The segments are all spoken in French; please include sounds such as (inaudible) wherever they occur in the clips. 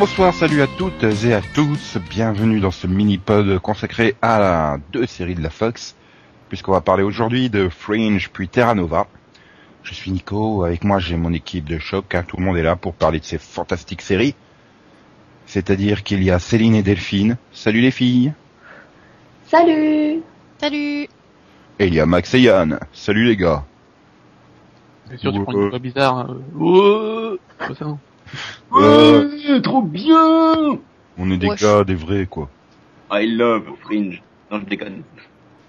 Bonsoir, salut à toutes et à tous. Bienvenue dans ce mini-pod consacré à la deux séries de la Fox, puisqu'on va parler aujourd'hui de Fringe puis Terra Nova. Je suis Nico, avec moi j'ai mon équipe de choc, hein. tout le monde est là pour parler de ces fantastiques séries. C'est-à-dire qu'il y a Céline et Delphine. Salut les filles. Salut Salut Et il y a Max et Yann. Salut les gars. C'est sûr, tu prends une voix bizarre. hein. Euh, trop bien on est des Wesh. gars, des vrais quoi. I love Fringe. Non, je déconne.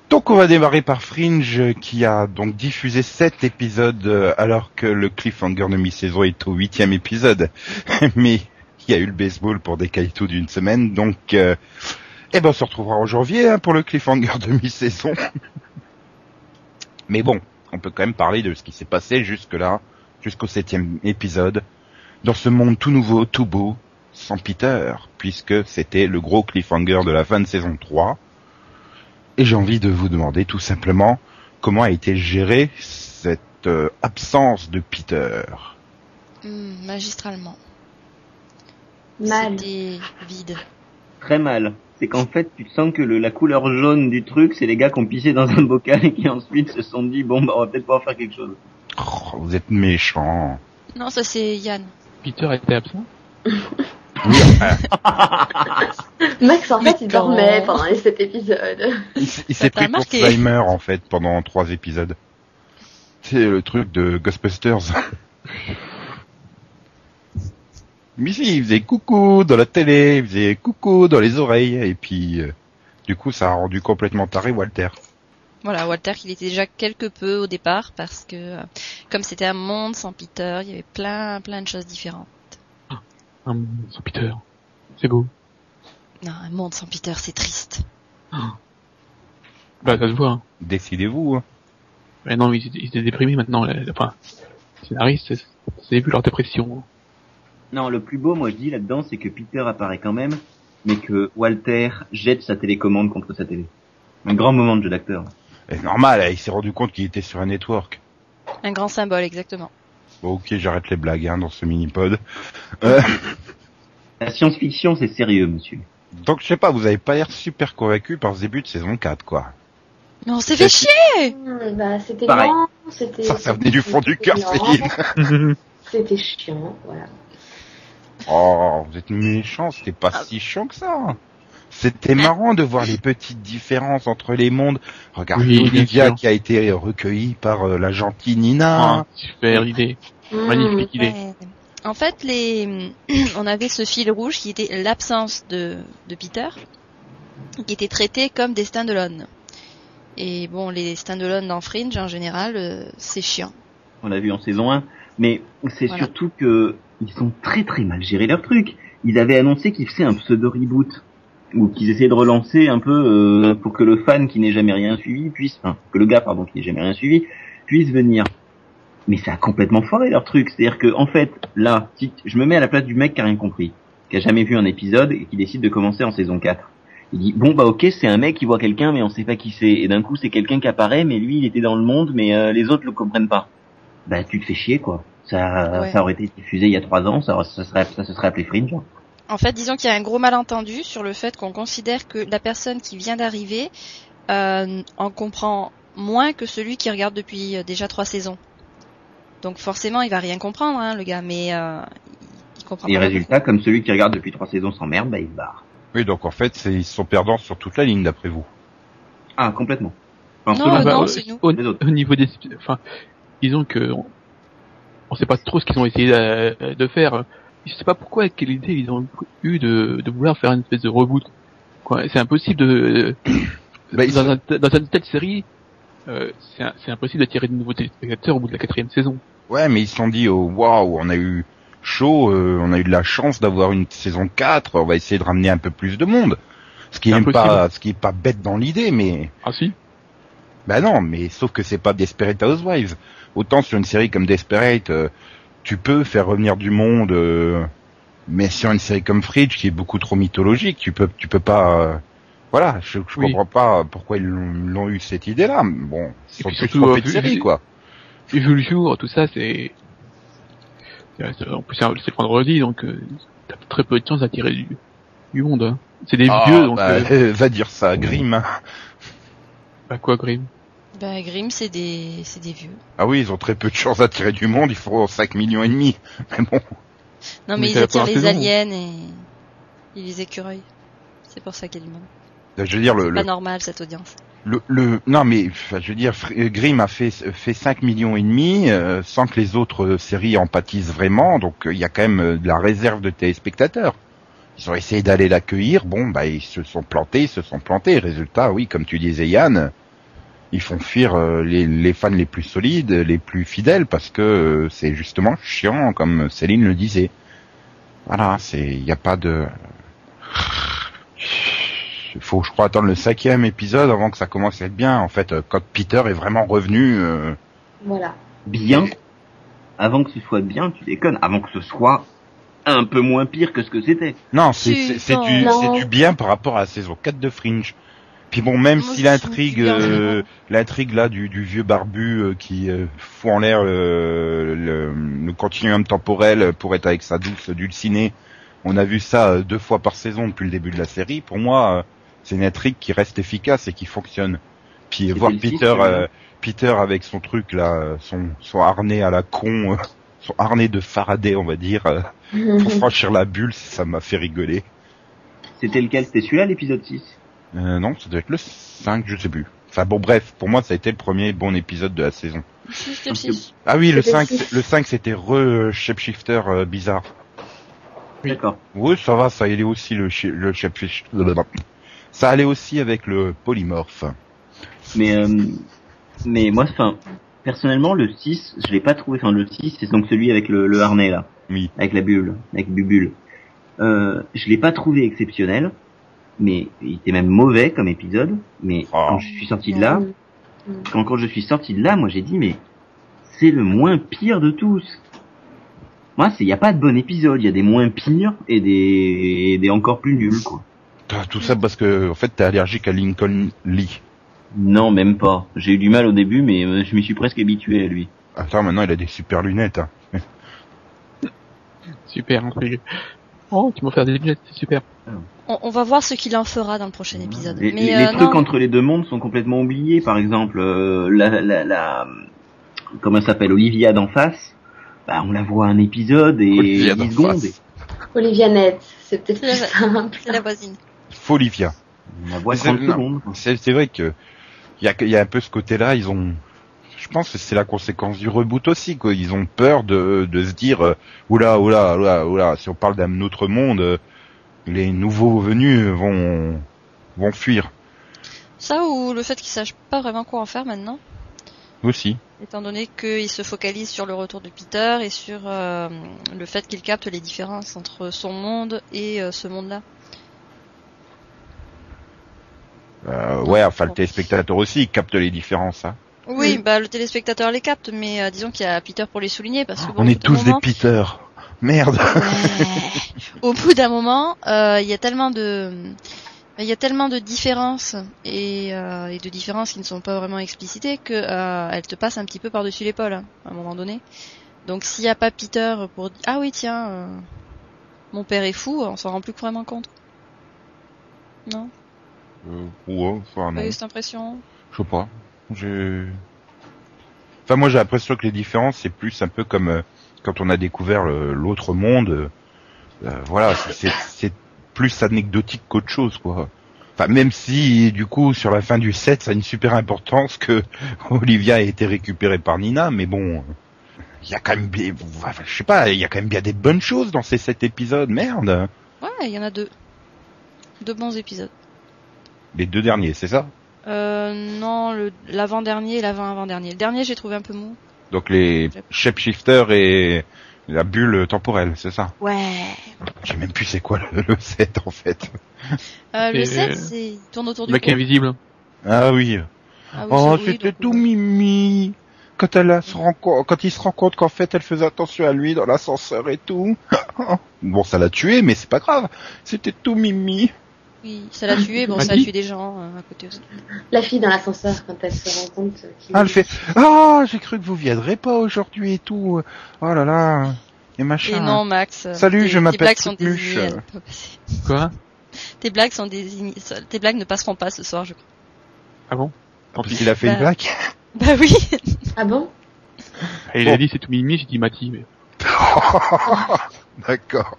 Donc on va démarrer par Fringe euh, qui a donc diffusé sept épisodes euh, alors que le cliffhanger de mi-saison est au huitième épisode. (laughs) Mais il y a eu le baseball pour décaler tout d'une semaine donc euh, eh ben on se retrouvera en janvier hein, pour le cliffhanger de mi-saison. (laughs) Mais bon, on peut quand même parler de ce qui s'est passé jusque là, jusqu'au septième épisode, dans ce monde tout nouveau, tout beau, sans Peter, puisque c'était le gros cliffhanger de la fin de saison 3. Et j'ai envie de vous demander tout simplement comment a été gérée cette euh, absence de Peter. Hmm, Magistralement. Mal. C'était vide. Très mal. C'est qu'en fait, tu sens que le, la couleur jaune du truc, c'est les gars qui ont pissé dans un bocal et qui ensuite se sont dit, bon, bah, on va peut-être pouvoir faire quelque chose. Oh, vous êtes méchant. Non, ça c'est Yann. Peter était absent. (laughs) (laughs) Max, en fait, il dormait pendant les sept épisodes. il, s'est pris pour. Slimer en fait pendant trois épisodes. C'est le truc de Ghostbusters. (laughs) Mais si, il faisait coucou dans la télé, il faisait coucou dans les oreilles, et puis euh, du coup ça a rendu complètement taré Walter. Voilà, Walter, il était déjà quelque peu au départ parce que euh, comme c'était un monde sans Peter, il y avait plein plein de choses différentes. Un monde sans Peter. C'est beau. Non, un monde sans Peter, c'est triste. Bah, ça se voit. Hein. Décidez-vous. hein. Mais non, mais ils étaient, ils étaient déprimés maintenant. les- Enfin, les scénaristes, c'est- vu leur dépression. Non, le plus beau, moi, je dis là-dedans, c'est que Peter apparaît quand même, mais que Walter jette sa télécommande contre sa télé. Un grand moment de jeu d'acteur. C'est normal, il s'est rendu compte qu'il était sur un network. Un grand symbole, exactement. Bon, ok, j'arrête les blagues hein, dans ce mini-pod. Euh, La science-fiction, c'est sérieux, monsieur. donc je sais pas, vous avez pas l'air super convaincu par ce début de saison 4, quoi. Mais on s'est fait C'est- chier Hmm, bah, c'était lent, c'était... Ça, ça venait du fond du cœur, Céline. (laughs) C'était chiant, voilà. Oh, vous êtes méchant, c'était pas Ah. si chiant que ça. C'était marrant de voir les petites différences entre les mondes. Regardez Oui, Olivia qui a été recueillie par euh, la gentille Nina. Ah, super idée. Hmm, Magnifique idée. Ouais. En fait, les, (clears throat) on avait ce fil rouge qui était l'absence de, de Peter, qui était traité comme des stand-alone. Et bon, les stand-alone dans Fringe, en général, euh, c'est chiant. On l'a vu en saison 1. Mais c'est Voilà. surtout que ils sont très très mal gérés leur truc. Ils avaient annoncé qu'ils faisaient un pseudo reboot ou qu'ils essayaient de relancer un peu euh, pour que le fan qui n'ait jamais rien suivi puisse, enfin que le gars pardon qui n'ait jamais rien suivi puisse venir. Mais ça a complètement foiré leur truc. C'est-à-dire que en fait là, si je me mets à la place du mec qui a rien compris, qui a jamais vu un épisode et qui décide de commencer en saison 4. Il dit bon bah ok c'est un mec qui voit quelqu'un mais on sait pas qui c'est et d'un coup c'est quelqu'un qui apparaît mais lui il était dans le monde mais euh, les autres le comprennent pas bah tu te fais chier quoi. Ça, Ouais. ça aurait été diffusé il y a trois ans, ça, ça serait, ça se serait appelé Fringe. En fait, disons qu'il y a un gros malentendu sur le fait qu'on considère que la personne qui vient d'arriver euh, en comprend moins que celui qui regarde depuis euh, déjà trois saisons. Donc forcément, il va rien comprendre, hein, le gars, mais euh, il comprend Et pas résultat, comme celui qui regarde depuis trois saisons s'emmerde, bah il se barre. Oui, donc en fait, c'est- ils sont perdants sur toute la ligne d'après vous. Ah complètement. Enfin, Non, bah, non, c'est nous. Au, Les autres. au niveau des, enfin, disons que on, on sait pas trop ce qu'ils ont essayé de, de faire. Je sais pas pourquoi, quelle idée ils ont eu de, de vouloir faire une espèce de reboot. C'est impossible de, (clears throat) Bah, dans, sont- un- dans une telle série, euh, c'est impossible d'attirer de nouveaux téléspectateurs au bout de la quatrième saison. Ouais, mais ils se sont dit, oh, waouh, on a eu chaud, euh, on a eu de la chance d'avoir une saison 4, on va essayer de ramener un peu plus de monde. Ce qui est impossible. pas, ce qui est pas bête dans l'idée, mais Ah si Bah non, mais sauf que c'est pas Desperate Housewives. Autant sur une série comme Desperate, euh, tu peux faire revenir du monde, euh, mais sur une série comme Fridge qui est beaucoup trop mythologique, tu peux, tu peux pas. euh, voilà, je, je Oui. comprends pas pourquoi ils l'ont eu cette idée-là. Bon, plus surtout, euh, de vu- série, quoi. Et vu le jour, tout ça, c'est... c'est- En plus, c'est c'est vendredi, donc euh, t'as très peu de chance d'attirer du, du monde. Hein. C'est des Ah, vieux, donc bah, euh, euh, (laughs) va dire ça, Grimm. hein. bah quoi, Grim Bah, Grimm, c'est des, c'est des vieux. Ah oui, ils ont très peu de chance d'attirer du monde, il faut 5 millions et demi. (laughs) Mais bon, Non, Mais ils attirent les aliens et, et les écureuils. C'est pour ça qu'il y a du monde. je veux dire le, C'est pas le, normal, cette audience. le, le- non mais je veux dire euh, Grimm a fait fait 5 millions et demi euh, sans que les autres euh, séries en pâtissent vraiment, donc euh, il y a quand même de la réserve de téléspectateurs. Ils ont essayé d'aller l'accueillir, bon bah ils se sont plantés, ils se sont plantés. Résultat, oui, comme tu disais Yann, ils font fuir euh, les, les fans les plus solides, les plus fidèles, parce que euh, c'est justement chiant, comme Céline le disait. Voilà, c'est, il n'y a pas de. Il (sighs) faut, je crois, attendre le cinquième épisode avant que ça commence à être bien. En fait, euh, quand Peter est vraiment revenu, euh, Voilà. Bien. Avant que ce soit bien, tu déconnes. Avant que ce soit un peu moins pire que ce que c'était. non, c'est, du, Non. c'est du bien par rapport à la saison 4 de Fringe. Puis bon, même Moi, si l'intrigue, euh, l'intrigue là du, du vieux barbu euh, qui euh, fout en l'air le, le, le continuum temporel pour être avec sa douce dulcinée, on a vu ça euh, deux fois par saison depuis le début de la série. Pour moi, euh, c'est une intrigue qui reste efficace et qui fonctionne. Puis voir Peter, euh, Peter avec son truc là, euh, son, son harnais à la con, euh, son harnais de Faraday, on va dire, euh, pour (laughs) franchir la bulle, ça m'a fait rigoler. C'était lequel? C'était celui-là, l'épisode 6 Euh, non, ça doit être le 5, je sais plus. Enfin bon, bref, pour moi, ça a été le premier bon épisode de la saison. Si, c'était le Parce que- 6. Ah oui, le C'était 5, le c'est- le 5, c'était re shapeshifter euh, bizarre. Oui. D'accord. Oui, ça va, ça allait aussi le, le shapeshifter. Ça allait aussi avec le polymorphe. Mais, euh, mais moi, enfin, personnellement, le 6, je l'ai pas trouvé. Enfin, le 6, c'est donc celui avec le, le harnais, là. Oui. Avec la bulle. Avec Bubule. Euh, je l'ai pas trouvé exceptionnel. Mais il était même mauvais comme épisode. Mais Oh. quand je suis sorti de là, Mm. quand, quand je suis sorti de là, moi j'ai dit, mais c'est le moins pire de tous. Moi, c'est, y a pas de bon épisode. Il y a des moins pires et des, et des encore plus nuls, quoi. Tout ça parce que, en fait, t'es allergique à Lincoln Lee. Non, même pas. J'ai eu du mal au début, mais euh, je m'y suis presque habitué à lui. Attends, maintenant, il a des super lunettes. Hein. Super, intrigue. (laughs) Oh, tu m'as fait des lunettes, c'est super. On, on va voir ce qu'il en fera dans le prochain épisode. Les, mais les- euh, les trucs non, entre les deux mondes sont complètement oubliés. Par exemple, euh, la, la, la, comment elle s'appelle, Olivia d'en face. Bah, on la voit un épisode et Olivia d'en 10 secondes. et Olivia Nett, c'est peut-être plus la- simple. c'est la voisine. Folivia. On la voit C'est- 30 non. secondes. C'est vrai que il y a, il y a un peu ce côté-là. Ils ont, je pense que c'est la conséquence du reboot aussi. Quoi. Ils ont peur de, de se dire, euh, oula, oula, oula, oula. Si on parle d'un autre monde, euh, les nouveaux venus vont vont fuir Ça ou le fait qu'ils sachent pas vraiment quoi en faire maintenant, aussi. étant donné qu'ils se focalisent sur le retour de Peter et sur euh, le fait qu'ils captent les différences entre son monde et euh, ce monde-là. Euh, ouais, enfin le téléspectateur aussi il capte les différences. Hein. Oui, bah le téléspectateur les capte, mais disons qu'il y a Peter pour les souligner parce que bon, on est tous des Peter. Merde. Ouais. (laughs) Au bout d'un moment, euh, il y a tellement de, il y a tellement de différences et, euh, et de différences qui ne sont pas vraiment explicitées que euh, elles te passent un petit peu par-dessus l'épaule hein, à un moment donné. Donc s'il n'y a pas Peter pour dire ah oui tiens, euh, mon père est fou, on s'en rend plus vraiment compte. Non, Euh, ouais, enfin pas non. eu cette impression? Je sais pas. J'ai. Enfin, moi, j'ai l'impression que les différences, c'est plus un peu comme euh, quand on a découvert le- l'autre monde. euh, euh, voilà, c'est plus anecdotique qu'autre chose, quoi. Enfin, même si, du coup, sur la fin du set, ça a une super importance que (laughs) Olivia ait été récupérée par Nina, mais bon, il y a quand même bien, enfin, je sais pas, il y a quand même bien des bonnes choses dans ces sept épisodes, merde. Ouais, il y en a deux, deux bons épisodes. Les deux derniers, c'est ça? Euh, non, l'avant-dernier et l'avant-avant-dernier. Le dernier, j'ai trouvé un peu mou. Donc les shapeshifters et la bulle temporelle, c'est ça? Ouais. J'ai même plus c'est quoi le, le set en fait. Euh, le Et- 7, c'est il tourne autour Le du mec invisible. Ah oui. Ah oui, oh, c'était donc, tout euh, mimi. Quand elle se rend compte, quand il se rend compte qu'en fait elle faisait attention à lui dans l'ascenseur et tout. (laughs) bon, ça l'a tué, mais c'est pas grave. C'était tout mimi. Oui, ça l'a tué, bon, ça a tué des gens euh, à côté aussi. La fille dans l'ascenseur, quand elle se rend compte qu'il Ah, elle fait. Ah, j'ai cru que vous viendrez pas aujourd'hui et tout. Oh là là. et machin. Et non, Max. euh, Salut, tes- je tes m'appelle passer. Quoi? Tes blagues sont désignées, tes blagues ne passeront pas ce soir, je crois. Ah bon? Tant pis. qu'il a fait Bah. une blague. (laughs) Bah oui. Ah bon? Et il Bon. a dit c'est tout mimi, j'ai dit Mati, mais (laughs) D'accord.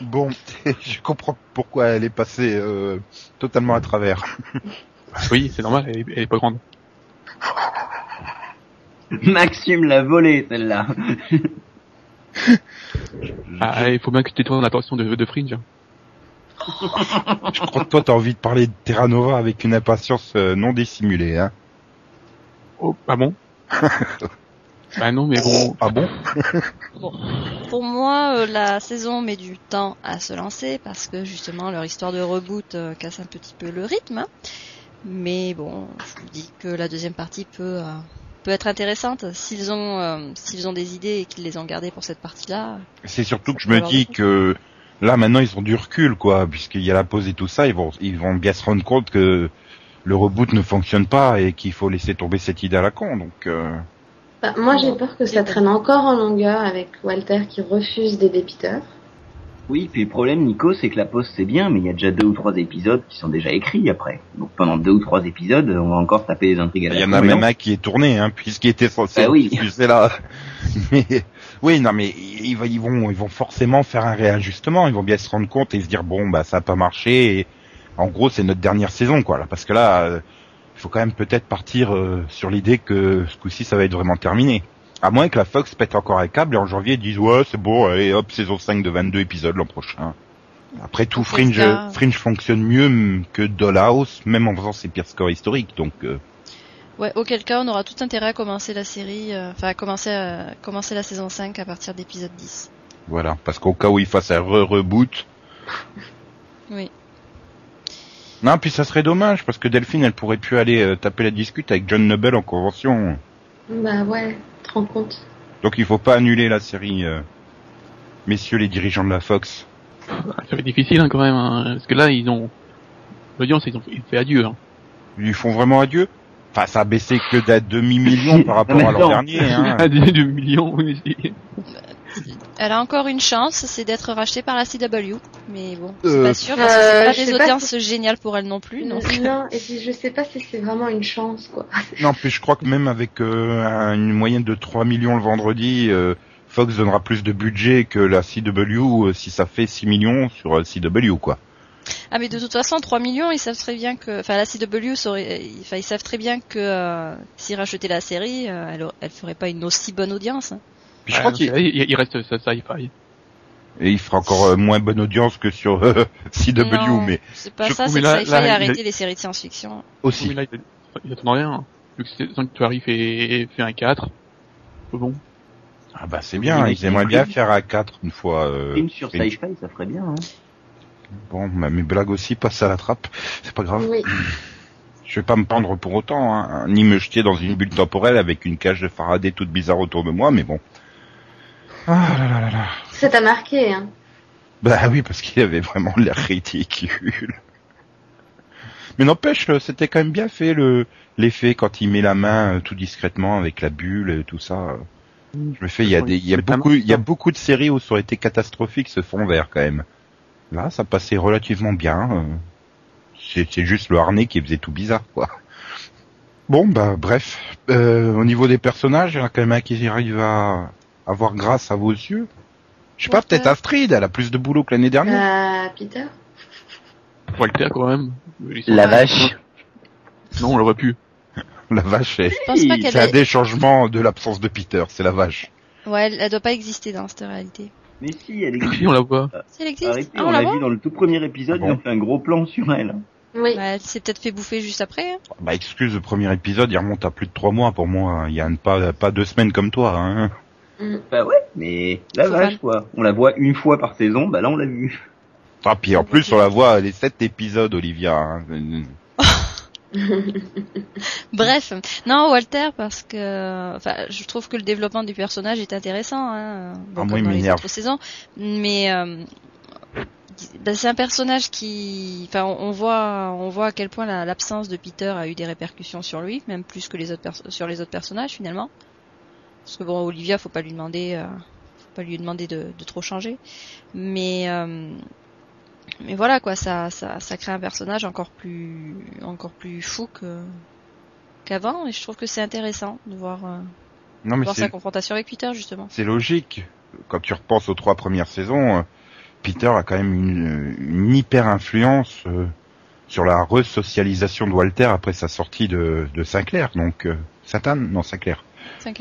Bon, (laughs) je comprends pourquoi elle est passée euh, totalement à travers. (laughs) oui, c'est normal, elle est, elle est pas grande. Maxime l'a volé, celle-là. (laughs) Ah, il faut bien que tu détournes l'attention de, de Fringe. Je crois que toi, t'as envie de parler de Terra Nova avec une impatience euh, non dissimulée. Hein. Oh, ah bon? Bah non, mais bon, Ah bon Pour moi, euh, la saison met du temps à se lancer parce que justement leur histoire de reboot euh, casse un petit peu le rythme. Mais bon, je vous dis que la deuxième partie peut euh, peut être intéressante s'ils ont euh, s'ils ont des idées et qu'ils les ont gardées pour cette partie-là. C'est surtout que je me dis que là, maintenant, ils ont du recul, quoi, puisqu'il y a la pause et tout ça. Ils vont, ils vont bien se rendre compte que le reboot ne fonctionne pas et qu'il faut laisser tomber cette idée à la con. Donc, euh, Bah, Moi, j'ai peur que ça traîne encore en longueur avec Walter qui refuse d'aider Peter. Oui, puis le problème, Nico, c'est que la pause c'est bien, mais il y a déjà deux ou trois épisodes qui sont déjà écrits après. Donc pendant deux ou trois épisodes, on va encore taper les intrigues à la il y en a même un qui est tourné, hein, puisqu'il était censé Ah oui. diffuser là. (laughs) Mais oui, non, mais ils, vont- ils vont, ils vont forcément faire un réajustement. Ils vont bien se rendre compte et se dire bon, bah ça a pas marché. Et en gros, c'est notre dernière saison, quoi. Là, parce que là, euh, faut quand même peut-être partir euh, sur l'idée que ce coup-ci, ça va être vraiment terminé. À moins que la Fox pète encore un câble et en janvier disent ouais c'est bon, allez hop saison 5 de 22 épisodes l'an prochain. Après tout, Fringe, Fringe fonctionne mieux que Dollhouse, même en faisant ses pires scores historiques. Donc euh, Ouais, auquel cas on aura tout intérêt à commencer la série, euh, enfin à commencer à commencer la saison 5 à partir d'épisode 10. Voilà, parce qu'au cas où il fasse un re-reboot. Oui. Non, puis ça serait dommage, parce que Delphine, elle pourrait plus aller euh, taper la discute avec John Noble en convention. Bah ouais, te rends compte. Donc il faut pas annuler la série, euh, messieurs les dirigeants de la Fox. ça va être difficile hein, quand même, hein, parce que là, ils ont... L'audience, ils ont ils fait adieu. Hein. Ils font vraiment adieu? Enfin, ça a baissé que d'un demi-million (laughs) par rapport à l'an dernier. Hein. (laughs) Adieu de millions, oui. Elle a encore une chance, c'est d'être rachetée par la CW, mais bon, c'est Euh, pas sûr parce que euh, c'est pas des audiences géniales pour elle non plus. Donc... Non, et puis je sais pas si c'est vraiment une chance, quoi. (laughs) Non, puis je crois que même avec euh, un- une moyenne de 3 millions le vendredi, euh, Fox donnera plus de budget que la CW euh, si ça fait 6 millions sur euh, CW, quoi. Ah mais de toute façon, 3 millions, ils savent très bien que, enfin la CW enfin ils savent très bien que euh, s'ils rachetaient la série, euh, elle, elle ferait pas une aussi bonne audience. hein. Puis je crois qu'il là, il, il reste faille. et il fera encore euh, moins bonne audience que sur euh, (laughs) CW, Non, mais c'est pas Je ça, c'est mais que là- Sci-Fi là, a il a- arrêté les séries de science-fiction. aussi. Mais là, il, attend rien. Vu que c'est- Sanctuary fait, fait un 4. Bon. Ah bah c'est bien, Il ils aimeraient bien faire à 4 une fois. Euh, Film sur. Sci-Fi, ça ferait bien. Hein. Bon, bah, mes blagues aussi passent à la trappe, c'est pas grave. Oui. (clears throat) Je vais pas me pendre pour autant, hein, ni me jeter dans une bulle temporelle avec une cage de Faraday toute bizarre autour de moi, mais bon. Ah là là là là. Ça t'a marqué, hein. Bah oui, parce qu'il avait vraiment l'air ridicule. Mais n'empêche, euh, c'était quand même bien fait le l'effet quand il met la main euh, tout discrètement avec la bulle et tout ça. Je me fais, il y a des, il y a beaucoup, il y a beaucoup de séries où ça aurait été catastrophique ce fond vert quand même. Là, ça passait relativement bien. euh. C'est c'est juste le harnais qui faisait tout bizarre, quoi. Bon, bah bref. Euh, au niveau des personnages, il y en a quand même un qui arrive à avoir grâce à vos yeux. Je sais pas, Walter. peut-être Astrid, elle a plus de boulot que l'année dernière. Bah, Peter? Walter, quand même. La vache. Non, on voit plus. La vache, elle, Je pense pas Oui, qu'elle c'est un des changements de l'absence de Peter, c'est la vache. Ouais, elle, elle doit pas exister dans cette réalité. Mais si, elle Si, existe. on la voit. Si elle existe Arrêtez, Ah, on on la voit vu dans le tout premier épisode, Ah bon ils ont fait un gros plan sur elle. Oui. Bah, Elle s'est peut-être fait bouffer juste après. hein. Bah excuse, le premier épisode, il remonte à plus de trois mois pour moi. Il y a une- pas, pas deux semaines comme toi. Hein. Mm. Bah ouais, mais la vache quoi. On la voit une fois par saison, bah là on l'a vu. Ah, puis en plus, on la voit les sept épisodes, Olivia. hein. (laughs) Bref, non Walter parce que, enfin, je trouve que le développement du personnage est intéressant, hein, bon, Ah, moi, dans les m'énerve. autres saisons, mais euh, ben, c'est un personnage qui, enfin, on on voit, on voit à quel point la- l'absence de Peter a eu des répercussions sur lui, même plus que les autres sur les autres personnages finalement. Parce que bon, Olivia, faut pas lui demander, euh, pas lui demander de, de trop changer. Mais euh, mais voilà quoi, ça, ça ça crée un personnage encore plus encore plus fou que qu'avant et je trouve que c'est intéressant de voir, euh, mais voir sa confrontation avec Peter justement. c'est logique. Quand tu repenses aux trois premières saisons, euh, Peter a quand même une, une hyper influence euh, sur la resocialisation de Walter après sa sortie de, de Sinclair. Donc, euh, Satan Non, Sinclair. C'est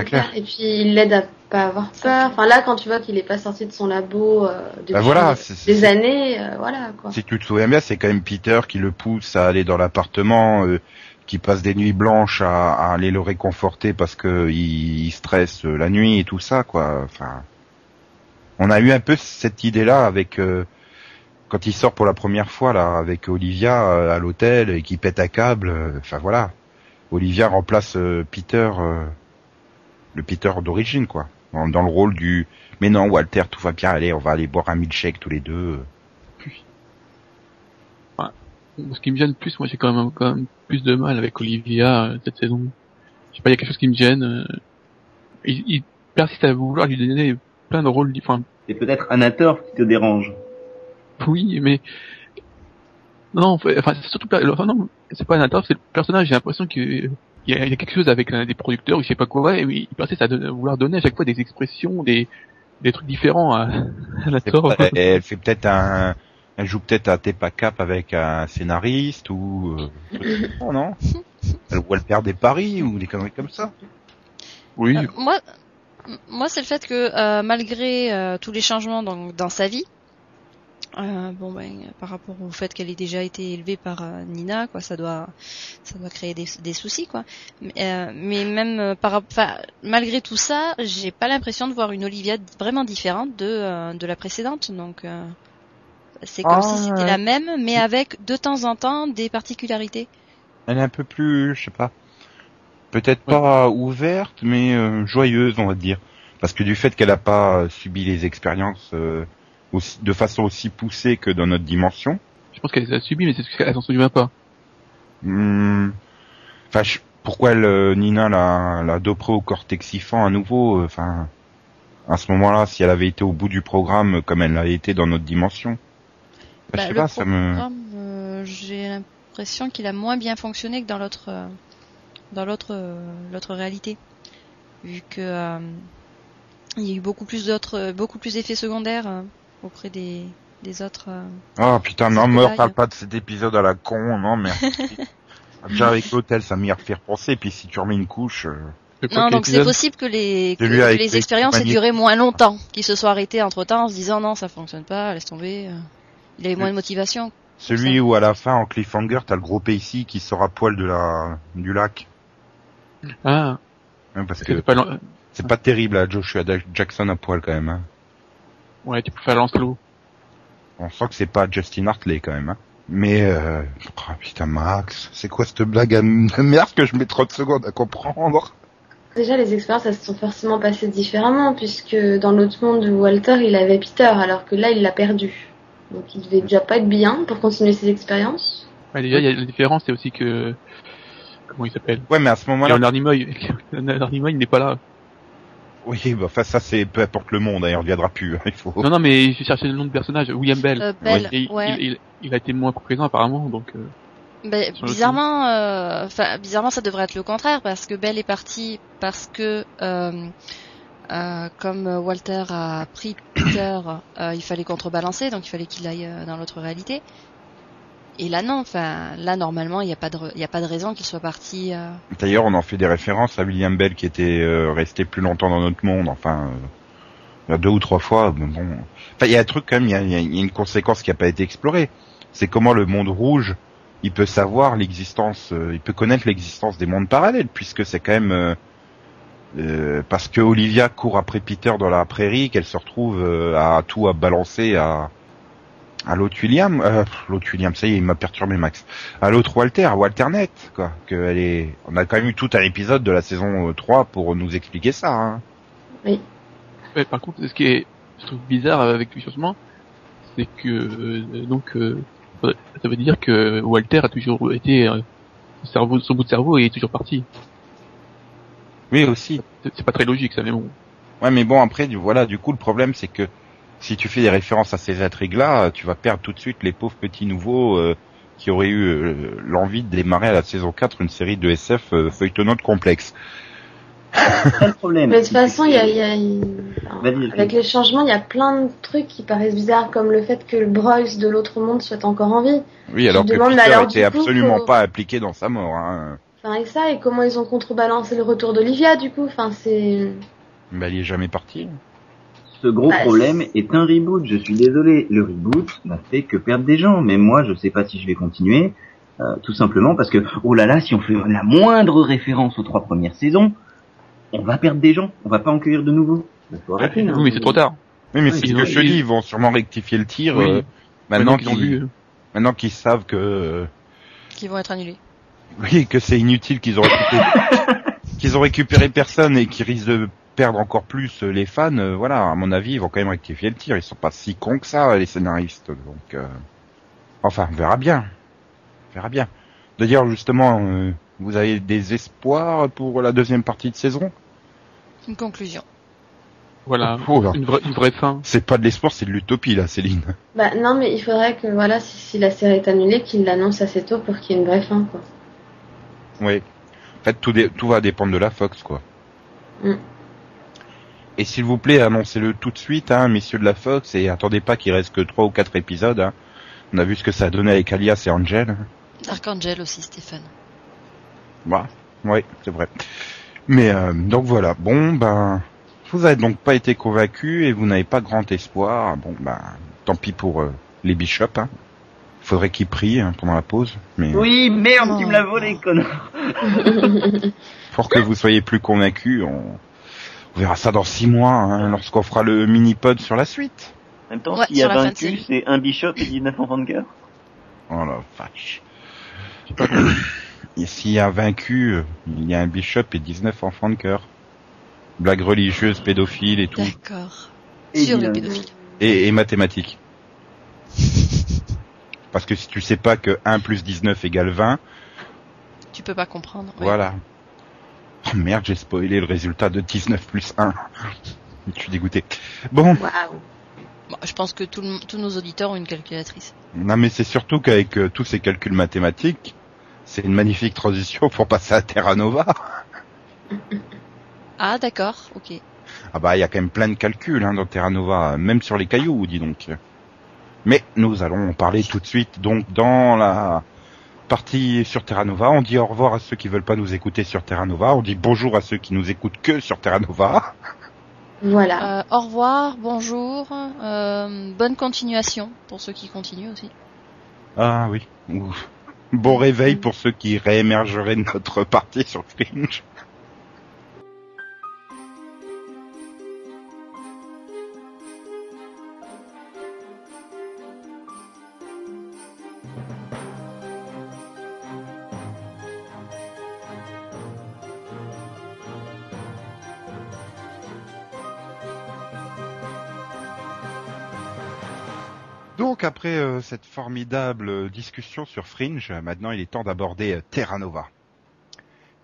clair. Et puis il l'aide à pas avoir peur. Enfin là, quand tu vois qu'il est pas sorti de son labo euh, depuis Bah voilà, c'est- des c'est- années, euh, voilà quoi. Si tu te souviens bien, c'est quand même Peter qui le pousse à aller dans l'appartement, euh, qui passe des nuits blanches à, à aller le réconforter parce que il, il stresse la nuit et tout ça, quoi. Enfin, on a eu un peu cette idée-là avec euh, quand il sort pour la première fois là avec Olivia euh, à l'hôtel et qui pète un câble. euh, Enfin voilà, Olivia remplace euh, Peter, euh, le Peter d'origine, quoi, dans, dans le rôle du. Mais non, Walter, tout va bien, allez, on va aller boire un milkshake tous les deux. Ce qui me gêne plus, moi j'ai quand même, quand même plus de mal avec Olivia euh, cette saison. Je sais pas, il y a quelque chose qui me gêne. euh. Il, il persiste à vouloir lui donner plein de rôles différents. C'est peut-être Anator qui te dérange. Oui, mais non, enfin c'est surtout pas, enfin non, c'est pas un acteur, c'est le personnage. J'ai l'impression que il y, a, il y a quelque chose avec euh, des producteurs, ou je sais pas quoi, et il persiste à, donner- à vouloir donner à chaque fois des expressions, des des trucs différents à, à la pas- elle fait peut-être un, elle joue peut-être un Tepa Cap avec un scénariste ou, euh, non, non. Elle voit le père des paris ou des conneries comme ça. Oui, Euh, moi, moi, c'est le fait que euh, malgré euh, tous les changements dans, dans sa vie, euh, bon ben, par rapport au fait qu'elle ait déjà été élevée par euh, Nina, quoi, ça doit, ça doit créer des, des soucis, quoi. Mais, euh, mais même euh, par, malgré tout ça, j'ai pas l'impression de voir une Olivia vraiment différente de de la précédente, donc. c'est comme Ah, si c'était ouais. la même, mais avec de temps en temps des particularités. Elle est un peu plus, je sais pas, peut-être pas ouverte, mais joyeuse, on va dire. Parce que du fait qu'elle a pas subi les expériences aussi, de façon aussi poussée que dans notre dimension, je pense qu'elle les a subi, mais c'est parce qu'elle s'en souvient pas. hmm, enfin, je- pourquoi elle, Nina l'a, l'a dopé au cortexifant à nouveau, euh, enfin, à ce moment-là, si elle avait été au bout du programme comme elle l'a été dans notre dimension? Enfin, Bah, je sais le pas, ça me... programme, euh, j'ai l'impression qu'il a moins bien fonctionné que dans l'autre euh, dans l'autre euh, l'autre réalité vu que euh, il y a eu beaucoup plus d'autres beaucoup plus d'effets secondaires euh, auprès des des autres Oh putain, non, fait me pareil. reparle pas de cet épisode à la con, non, merci. (laughs) Déjà avec l'hôtel, ça m'y refait penser, puis si tu remets une couche... euh, non donc c'est possible que les que, les les expériences aient duré moins longtemps qu'ils se soient arrêtés entre temps en se disant non ça fonctionne pas laisse tomber euh. il avait moins de motivation Celui où à la fin, en cliffhanger, t'as le gros ici qui sort à poil de la du lac. Ah, Hein, parce c'est que c'est pas terrible, là, Joshua Jackson à poil quand même. Ouais, tu peux faire Lancelot. On sent que c'est pas Justin Hartley quand même. Hein. Mais, euh... oh, putain, Max, c'est quoi cette blague à- de merde que je mets 30 secondes à comprendre? Déjà, les expériences, elles se sont forcément passées différemment, puisque dans l'autre monde où Walter, il avait Peter, alors que là, il l'a perdu. Donc, il devait déjà pas être bien pour continuer ses expériences. Ouais, déjà, il y a la différence, c'est aussi que, comment il s'appelle? Ouais, mais à ce moment-là, Leonard Nimoy. (laughs) Leonard Nimoy, il n'est pas là. Oui, bah, enfin, ça c'est peu importe le monde, hein, il reviendra plus. hein, il faut. Non, non, mais j'ai cherché le nom de personnage, William Bell. Euh, Bell, il, ouais. il, il- il a été moins présent apparemment, donc euh, le bizarrement, euh, enfin bizarrement, ça devrait être le contraire parce que Belle est partie parce que euh, euh, comme Walter a pris Peter, (coughs) euh, il fallait contrebalancer, donc il fallait qu'il aille euh, dans l'autre réalité. Et là non, enfin là normalement il n'y a pas de il a pas de raison qu'il soit parti. euh, D'ailleurs, on en fait des références à William Bell qui était euh, resté plus longtemps dans notre monde. Enfin, euh, deux ou trois fois. bon, enfin, il y a un truc quand même. Il y a, y a- une conséquence qui n'a pas été explorée. C'est comment le monde rouge, il peut savoir l'existence, euh, il peut connaître l'existence des mondes parallèles, puisque c'est quand même euh, euh, parce que Olivia court après Peter dans la prairie qu'elle se retrouve à tout à balancer à à l'autre William, euh, l'autre William, ça y est, il m'a perturbé Max. À l'autre Walter, Walternet, quoi. Que elle est, on a quand même eu tout un épisode de la saison euh, 3 pour nous expliquer ça. Hein. ouais, par contre, ce qui est, je trouve bizarre avec le changement, c'est que euh, donc euh, ça veut dire que Walter a toujours été euh, son cerveau, son bout de cerveau est toujours parti. Oui aussi. C'est c'est pas très logique ça, mais bon. Ouais, mais bon, après, du, voilà, du coup, le problème, c'est que si tu fais des références à ces intrigues-là, tu vas perdre tout de suite les pauvres petits nouveaux euh, qui auraient eu euh, l'envie de démarrer à la saison 4 une série de SF euh, feuilletonnante complexe. Pas le problème. Mais de toute façon, il y a, y avec les changements, il y a plein de trucs qui paraissent bizarres, comme le fait que le Broyce de l'autre monde soit encore en vie. Oui, alors me que Peter alors, était du coup, absolument pas impliqué dans sa mort. Hein. Enfin, et ça, et comment ils ont contrebalancé le retour d'Olivia, du coup? Enfin, c'est. Bah, il est jamais parti. Ce gros Bah, problème est un reboot, je suis désolé. Le reboot n'a fait que perdre des gens, mais moi je sais pas si je vais continuer, euh, tout simplement parce que, oh là là, si on fait la moindre référence aux trois premières saisons, on va perdre des gens, on va pas en cueillir de faut arrêter, hein. Oui, mais c'est trop tard. Oui, mais Oui, c'est ce que je te dis, ils vont sûrement rectifier le tir Oui. euh, maintenant qu'ils ont qu'ils vu. maintenant qu'ils savent que euh, Qui vont être annulés. oui que c'est inutile qu'ils ont récupéré (laughs) qu'ils ont récupéré personne et qu'ils risquent de perdre encore plus euh, les fans. euh, voilà, à mon avis, ils vont quand même rectifier le tir. Ils sont pas si cons que ça, les scénaristes. Donc, euh, enfin, on verra bien. On verra bien. De dire justement, euh, vous avez des espoirs pour la deuxième partie de saison? Une conclusion. Voilà. Oh là. Une vraie, une vraie fin. C'est pas de l'espoir, c'est de l'utopie là, Céline. Bah, non, mais il faudrait que, voilà, si, si la série est annulée, qu'ils l'annoncent assez tôt pour qu'il y ait une vraie fin, quoi. Oui. En fait, tout, dé- tout va dépendre de la Fox, quoi. Mm. Et s'il vous plaît, annoncez-le tout de suite, hein, messieurs de la Fox, et attendez pas qu'il reste que trois ou quatre épisodes. Hein. On a vu ce que ça a donné avec Alias et Angel. Archangel aussi, Stéphane. Bah, oui, c'est vrai. Mais euh, donc voilà. Bon, ben, vous avez donc pas été convaincu et vous n'avez pas grand espoir. Bon, ben, tant pis pour euh, les bishops. Hein. Faudrait qu'ils prient hein, pendant la pause, mais Oui, merde, Oh. tu me l'as volé, connard. (laughs) pour que vous soyez plus convaincus, on, on verra ça dans six mois, hein, lorsqu'on fera le mini-pod sur la suite. En même temps, Ouais, s'il y a sur la fin de vaincu, série. c'est un bishop et 19 enfants de cœur. Oh la vache. Et s'il y a vaincu, euh, il y a un bishop et 19 enfants de cœur. Blague religieuse, pédophile et tout. D'accord. Et Sur les Dylan. pédophiles. Et, et mathématiques. Parce que si tu sais pas que 1 plus 19 égale 20, Tu peux pas comprendre. ouais. voilà. Oh merde, j'ai spoilé le résultat de 19 plus 1. Je suis dégoûté. Bon, Waouh. Bon, je pense que tout le- tous nos auditeurs ont une calculatrice. non mais c'est surtout qu'avec euh, tous ces calculs mathématiques, c'est une magnifique transition pour passer à Terra Nova. (laughs) Ah, d'accord, ok. Ah bah il y a quand même plein de calculs hein, dans Terra Nova, même sur les cailloux, dis donc. Mais nous allons en parler tout de suite. Donc dans la partie sur Terra Nova, on dit au revoir à ceux qui veulent pas nous écouter sur Terra Nova, on dit bonjour à ceux qui nous écoutent que sur Terra Nova. Voilà. Euh, au revoir, bonjour, euh, bonne continuation pour ceux qui continuent aussi. Ah oui. Ouf. Bon réveil pour ceux qui réémergeraient de notre partie sur Fringe. Donc après euh, cette formidable euh, discussion sur Fringe, euh, maintenant il est temps d'aborder euh, Terra Nova.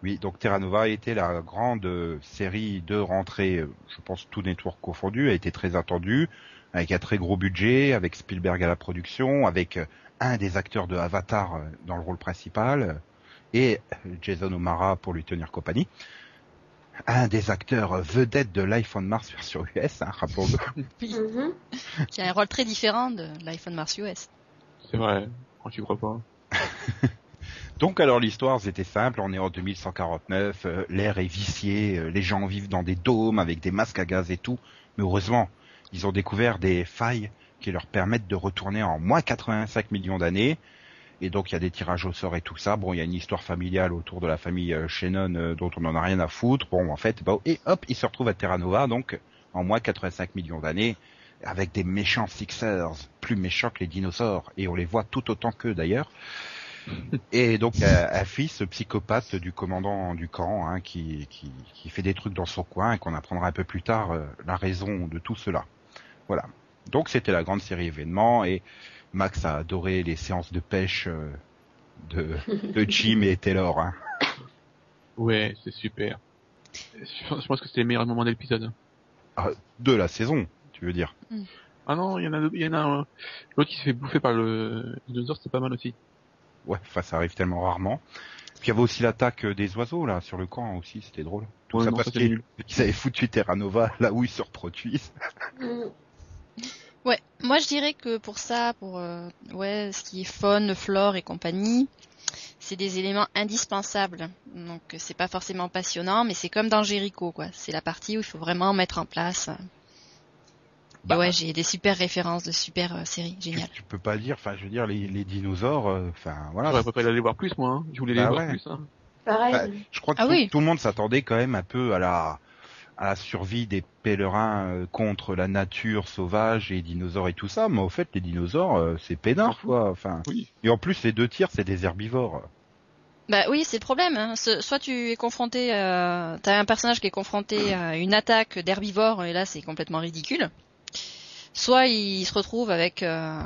Oui, donc Terra Nova a été la grande série de rentrée, je pense tout network confondu, a été très attendue, avec un très gros budget, avec Spielberg à la production, avec un des acteurs de Avatar dans le rôle principal, et Jason O'Mara pour lui tenir compagnie. Un des acteurs vedettes de Life on Mars version US, hein, rappelons-le. (laughs) Oui. Mhm. Qui a un rôle très différent de l'iPhone Mars US. C'est vrai. Quand tu crois pas? (laughs) Donc alors l'histoire c'était simple, on est en 2149, euh, l'air est vicié, euh, les gens vivent dans des dômes avec des masques à gaz et tout, mais heureusement ils ont découvert des failles qui leur permettent de retourner en moins 85 millions d'années, et donc il y a des tirages au sort et tout ça, bon il y a une histoire familiale autour de la famille euh, Shannon euh, dont on n'en a rien à foutre, bon en fait, bah, et hop ils se retrouvent à Terra Nova donc en moins 85 millions d'années, avec des méchants Sixers, plus méchants que les dinosaures, et on les voit tout autant qu'eux d'ailleurs. Et donc un fils psychopathe du commandant du camp hein, qui, qui, qui fait des trucs dans son coin et qu'on apprendra un peu plus tard euh, la raison de tout cela. Voilà. Donc c'était la grande série événement et Max a adoré les séances de pêche euh, de, de Jim et Taylor. Hein. (coughs) Ouais, c'est super. Je pense que c'était le meilleur moment de l'épisode. Ah, de la saison, tu veux dire Ah non, il y en a, il y en a un, l'autre qui se fait bouffer par le dinosaure, c'est pas mal aussi. Ouais, enfin ça arrive tellement rarement. Puis il y avait aussi l'attaque des oiseaux là sur le camp aussi, c'était drôle. Tout Ouais, ça non, parce ça, c'est qu'ils nul. qu'ils avaient foutu Terra Nova là où ils se reproduisent. Mm. Ouais, moi je dirais que pour ça, pour euh, ouais, ce qui est faune, flore et compagnie, c'est des éléments indispensables. Donc c'est pas forcément passionnant, mais c'est comme dans Jericho quoi. C'est la partie où il faut vraiment mettre en place. Et Bah, ouais, j'ai des super références de super euh, séries, Tu, génial. tu peux pas dire, enfin je veux dire les, les dinosaures, euh, enfin voilà. J'aurais préféré aller voir plus, moi, hein. Je voulais les Bah voir ouais. plus, hein. Pareil. Bah, Je crois que Ah tout, oui. tout le monde s'attendait quand même un peu à la à la survie des pèlerins euh, contre la nature sauvage et les dinosaures et tout ça, mais au fait les dinosaures euh, c'est peinard quoi. Enfin Oui. et en plus les deux tiers c'est des herbivores. Bah oui, c'est le problème. Hein. Soit tu es confronté, euh, t'as un personnage qui est confronté à une attaque d'herbivore et là c'est complètement ridicule. Soit il se retrouve avec euh,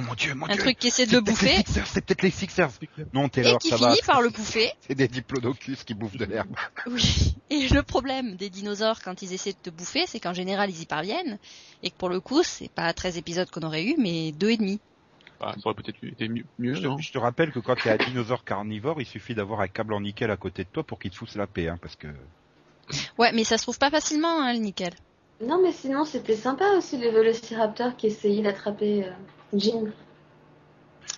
Oh mon dieu, mon un dieu. truc qui essaie de c'est le peut-être les bouffer Sixers, c'est peut-être les Sixers. Non, et Taylor, qui ça finit va. par le bouffer. (laughs) C'est des diplodocus qui bouffent de l'herbe. Oui. Et le problème des dinosaures quand ils essaient de te bouffer, c'est qu'en général ils y parviennent et que pour le coup c'est pas 13 épisodes qu'on aurait eu, mais deux et demi. Bah, ça aurait peut-être été mieux, mieux Je non? te, je te rappelle que quand t'es un dinosaure carnivore, il suffit d'avoir un câble en nickel à côté de toi pour qu'il te foute la paix, hein, parce que Ouais, mais ça se trouve pas facilement, hein, le nickel. Non, mais sinon, c'était sympa aussi le Velociraptor qui essayait d'attraper euh, Jim.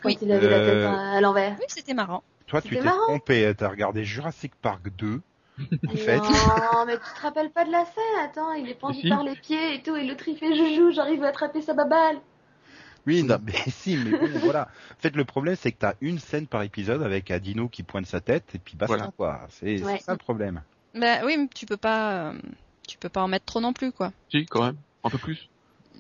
Quand Oui. il avait la tête Euh, à, à l'envers. Oui, c'était marrant. toi tu t'es trompé, hein, t'as regardé Jurassic Park 2, en fait. Non, mais (laughs) tu te rappelles pas de la scène? Attends, il est pendu Si. par les pieds et tout, et l'autre il fait joujou, j'arrive à attraper sa babale. Oui, non, mais (laughs) si, mais bon, voilà. En fait, le problème, c'est que t'as une scène par épisode avec un dino qui pointe sa tête, et puis basta, Voilà. quoi. C'est c'est Ouais. ça le problème. Bah oui, mais tu peux pas, euh, tu peux pas en mettre trop non plus, quoi. Si, quand même. Un peu plus.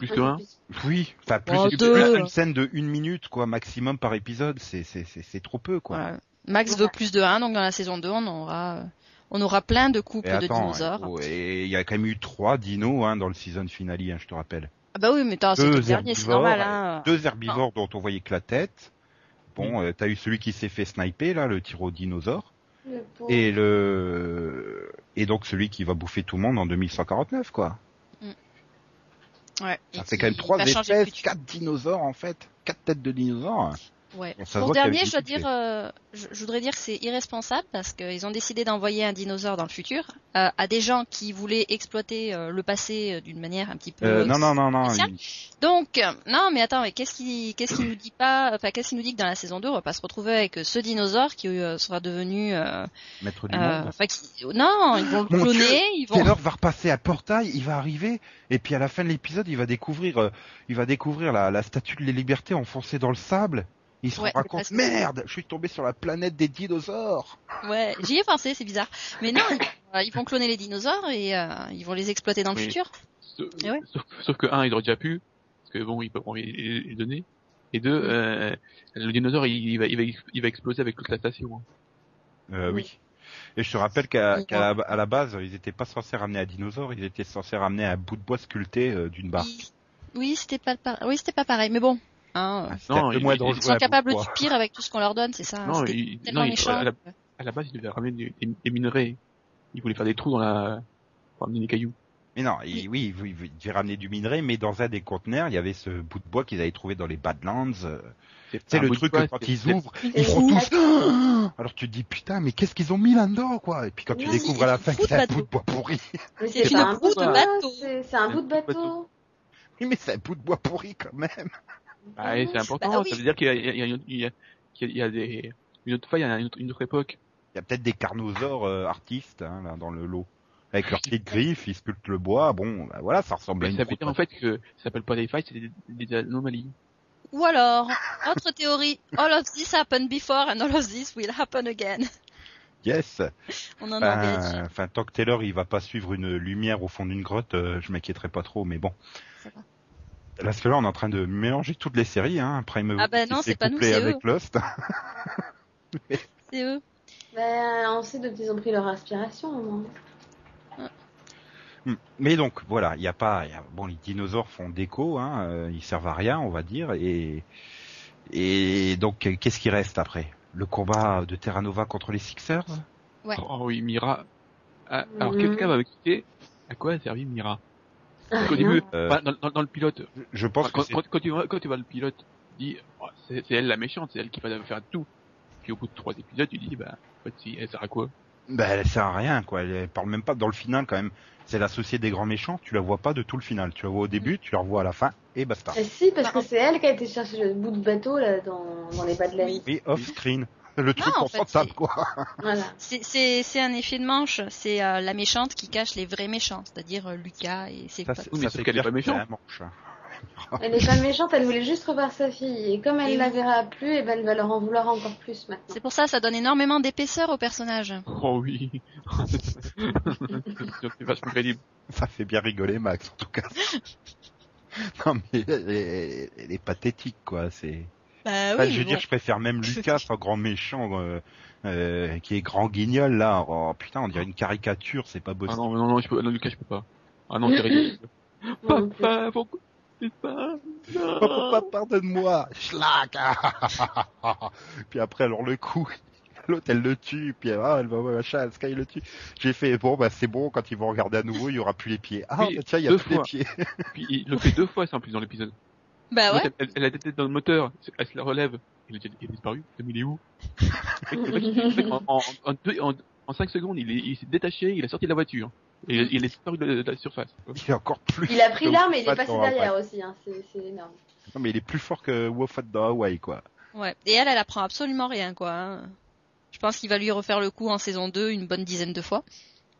Plus que un. Oui, enfin, plus, Oh, plus une scène de une minute, quoi, maximum par épisode, c'est, c'est, c'est, c'est trop peu, quoi. Max veut plus de 1, donc dans la saison 2, on aura, on aura plein de couples Et de dinosaures. et il y a quand même eu trois dinos, hein, dans le season finale, hein, je te rappelle. Ah bah oui, mais c'est Deux le dernier, c'est herbivores, normal, hein. Deux herbivores dont on voyait que la tête. Bon, euh, t'as eu celui qui s'est fait sniper, là, le tyrodinosaure. Le. Et le, et donc celui qui va bouffer tout le monde en 2149, quoi. Ouais. Ça fait quand même trois espèces, quatre dinosaures, en fait. Quatre têtes de dinosaures. Ouais. Pour dernier, je dois dire, euh, je, je voudrais dire que c'est irresponsable parce qu'ils ont décidé d'envoyer un dinosaure dans le futur euh, à des gens qui voulaient exploiter euh, le passé d'une manière un petit peu. Non, non, non, non. il- Donc, non, mais attends, mais qu'est-ce qui, qu'est-ce qui nous dit pas, enfin, qu'est-ce qui nous dit que dans la saison 2, on va pas se retrouver avec ce dinosaure qui sera devenu, Maître du monde. qui, non, ils vont le cloner, Dieu, ils vont. Taylor va repasser à portail, il va arriver, et puis à la fin de l'épisode, il va découvrir, il va découvrir la, la statue de la liberté enfoncée dans le sable. Il se Ouais, rend compte, merde, je suis tombé sur la planète des dinosaures. Ouais, j'y ai pensé, c'est bizarre. Mais non, ils, (coughs) euh, ils vont cloner les dinosaures et euh, ils vont les exploiter dans le Oui. futur. Sauf, ouais. sauf, sauf que un, il aurait déjà pu, parce que bon, il peut bon, il, il- il donner. Et deux, euh, le dinosaure, il, il va, il va, il va exploser avec toute la station. hein. Euh, Oui. oui. Et je te rappelle qu'à Oui. qu'à la, à la base, ils étaient pas censés ramener un dinosaure, ils étaient censés ramener un bout de bois sculpté euh, d'une barre. Ils- Oui, c'était pas, oui, c'était pas pareil, mais bon. Hein, Ah, Non, un peu il- moins il- dangereux ils sont capables du pire avec tout ce qu'on leur donne, c'est ça. non, C'était il, non, il- à, la, à la base, il devait ramener des, des- des minerais. Il voulait faire des trous dans la, pour amener des cailloux. Mais non, il- oui, oui, il devait ramener du minerai, mais dans un des conteneurs, il y avait ce bout de bois qu'ils avaient trouvé dans les Badlands. euh, C'est le truc bois, que quand ils ouvrent, ils font tous. (gasps) Alors tu te dis putain, mais qu'est-ce qu'ils ont mis là-dedans, quoi? Et puis quand tu Non, découvres à la ils fin que c'est un bout de bois pourri. Mais C'est un bout de bateau. C'est c'est un bout de bateau. Oui, mais c'est un bout de bois pourri quand même. Ah, et c'est important. Bah oui. Ça veut dire qu'il y a, il y a, il y a, il y a, il y a des, une autre à une autre, une autre époque. Il y a peut-être des carnosaures euh, artistes hein, là dans le lot. Avec leurs petites griffes, ils sculptent le bois. Bon, bah, voilà, ça ressemble à Mais une ça veut dire en fait que ça s'appelle pas des failles, c'est des, des anomalies. Ou alors, autre théorie, all of this happened before and all of this will happen again. Yes. On en a Ben, Enfin, tant que Taylor il va pas suivre une lumière au fond d'une grotte, euh, je m'inquiéterai pas trop. Mais bon. Ça va. Là, parce que là, on est en train de mélanger toutes les séries. Hein. Prime Ah ben qui non, c'est pas nous, c'est avec eux. Lost. (laughs) C'est eux. Ben, on sait d'où ils ont pris leur inspiration, au moins. Hmm. Mais donc voilà, il y a pas, il y a- bon les dinosaures font déco, hein, euh, ils servent à rien, on va dire, et et donc qu'est-ce qui reste après? Le combat de Terra Nova contre les Sixers? Ouais. Oh oui, Mira. Ah, alors Mhm. quelqu'un va m'expliquer à quoi a servi Mira? Parce qu'au Rien. début, Euh, dans, dans- dans le pilote, Je- Je pense que quand, c'est quand, quand tu vois, quand tu vois le pilote, tu dis, oh, c'est elle la méchante, c'est elle qui va faire tout. Puis au bout de trois épisodes, tu dis, bah, en fait, si, elle sert à quoi? Bah, elle sert à rien, quoi. Elle parle même pas dans le final, quand même. C'est l'associée des grands méchants. Tu la vois pas de tout le final. Tu la vois au début, tu la revois à la fin, et basta. Eh si, parce que c'est elle qui a été chercher le bout de bateau là dans, dans les Badlands. Oui. Oui, off-screen. Le truc en fait, confortable, c'est- quoi. Voilà. (laughs) C'est- C'est c'est un effet de manche. C'est euh, la méchante qui cache les vrais méchants, c'est-à-dire euh, Lucas et ses potes. c'est- Oui, mais ça sauf fait qu'elle est pas méchante. manche. Elle est pas méchante, elle voulait juste revoir sa fille. Et comme elle Et la verra plus, et ben elle va leur en vouloir encore plus maintenant. C'est pour ça, ça donne énormément d'épaisseur au personnage. Oh oui. (laughs) c'est vachement crédible. Ça fait bien rigoler Max, en tout cas. (laughs) non, mais elle est, elle est pathétique, quoi. C'est. Bah Enfin, oui, je veux bon. dire, je préfère même (laughs) Lucas, en grand méchant, euh, euh, qui est grand guignol là. Oh putain, on dirait une caricature, c'est pas Ah possible. non, mais non, non, je peux, non, Lucas, je peux pas. Ah non, (laughs) c'est non. Papa, pourquoi pas Oh, papa, pardonne-moi. Schlag. (laughs) puis après, alors le coup, l'autre elle le tue, puis ah, elle va machin, Sky le tue. J'ai fait bon, bah c'est bon. Quand ils vont regarder à nouveau, il y aura plus les pieds. Ah, bah, tiens, il y a plus fois. les pieds. Puis il le fait deux fois, ça, en plus, dans l'épisode. (laughs) Bah ouais. Elle, elle a tête dans le moteur, elle se la relève. Il a, il a disparu. Mais il est où (laughs) en, en, en, deux- en, en cinq secondes, il est- il s'est détaché, il est sorti de la voiture. Et il, il est disparu de, de la surface. Il est encore plus. Il a pris l'arme et il est passé derrière aussi. Hein. C'est énorme. Non, mais il est plus fort que Moffat dans Hawaii, quoi. Ouais. Et elle, elle apprend absolument rien, quoi. hein. Je pense qu'il va lui refaire le coup en saison 2 une bonne dizaine de fois.